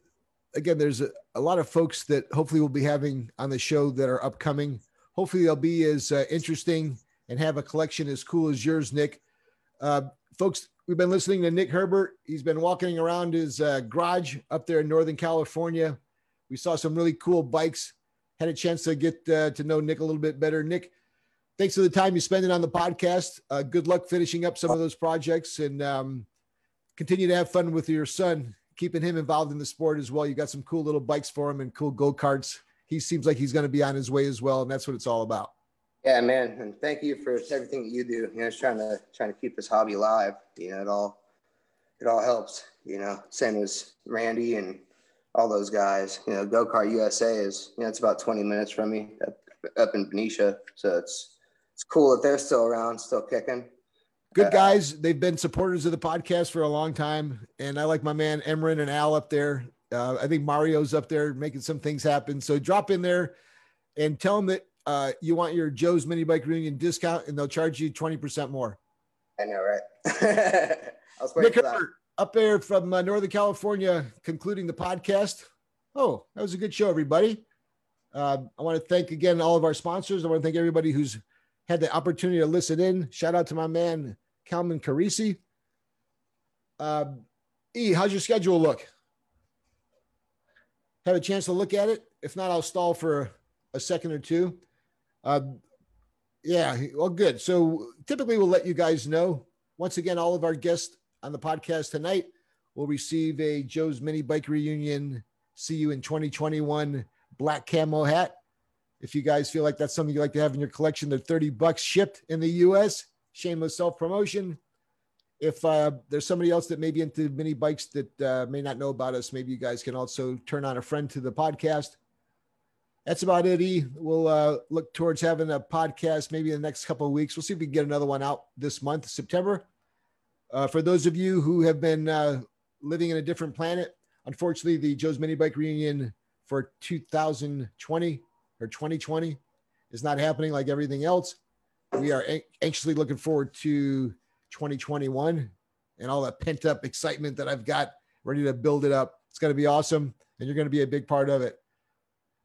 again, there's a, a lot of folks that hopefully we'll be having on the show that are upcoming. Hopefully, they'll be as uh, interesting and have a collection as cool as yours, Nick. Uh, folks, we've been listening to Nick Herbert. He's been walking around his uh, garage up there in Northern California. We saw some really cool bikes. Had a chance to get uh, to know Nick a little bit better. Nick, thanks for the time you spend it on the podcast. Uh, good luck finishing up some of those projects and um, continue to have fun with your son, keeping him involved in the sport as well. You got some cool little bikes for him and cool go karts. He seems like he's going to be on his way as well, and that's what it's all about. Yeah, man, and thank you for everything that you do. You know, trying to trying to keep this hobby alive. You know, it all it all helps. You know, same as Randy and all those guys. You know, Go Kart USA is you know it's about twenty minutes from me up, up in Benicia, so it's it's cool that they're still around, still kicking. Good Uh, guys. They've been supporters of the podcast for a long time, and I like my man Emran and Al up there. Uh, I think Mario's up there making some things happen. So drop in there and tell them that uh, you want your Joe's Mini Bike Reunion discount, and they'll charge you twenty percent more. I know, right? [laughs] I was waiting Nick for that. Herbert up there from uh, Northern California, concluding the podcast. Oh, that was a good show, everybody. Uh, I want to thank again all of our sponsors. I want to thank everybody who's had the opportunity to listen in. Shout out to my man Calman Carisi. Um, e, how's your schedule look? Have a chance to look at it? If not, I'll stall for a second or two. Uh, yeah, well, good. So typically, we'll let you guys know. Once again, all of our guests on the podcast tonight will receive a Joe's Mini Bike Reunion. See you in 2021 black camo hat. If you guys feel like that's something you like to have in your collection, they're 30 bucks shipped in the US. Shameless self promotion. If uh, there's somebody else that may be into mini bikes that uh, may not know about us, maybe you guys can also turn on a friend to the podcast. That's about it. E. We'll uh, look towards having a podcast maybe in the next couple of weeks. We'll see if we can get another one out this month, September. Uh, for those of you who have been uh, living in a different planet, unfortunately, the Joe's Mini Bike Reunion for 2020 or 2020 is not happening like everything else. We are anxiously looking forward to 2021 and all that pent up excitement that I've got ready to build it up. It's going to be awesome, and you're going to be a big part of it.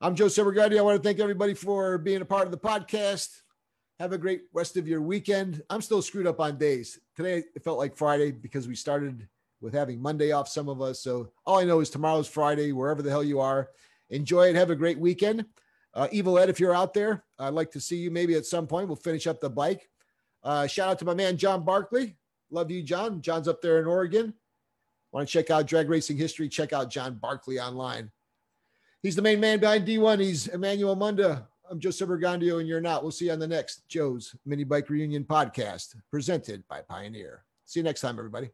I'm Joe Silvergrady. I want to thank everybody for being a part of the podcast. Have a great rest of your weekend. I'm still screwed up on days. Today it felt like Friday because we started with having Monday off, some of us. So all I know is tomorrow's Friday, wherever the hell you are. Enjoy it. Have a great weekend. Uh, Evil Ed, if you're out there, I'd like to see you maybe at some point. We'll finish up the bike. Uh, shout out to my man, John Barkley. Love you, John. John's up there in Oregon. Want to check out drag racing history? Check out John Barkley online. He's the main man behind D1. He's Emmanuel Munda. I'm Joseph Silvergandio, and you're not. We'll see you on the next Joe's Mini Bike Reunion podcast presented by Pioneer. See you next time, everybody.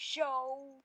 Show.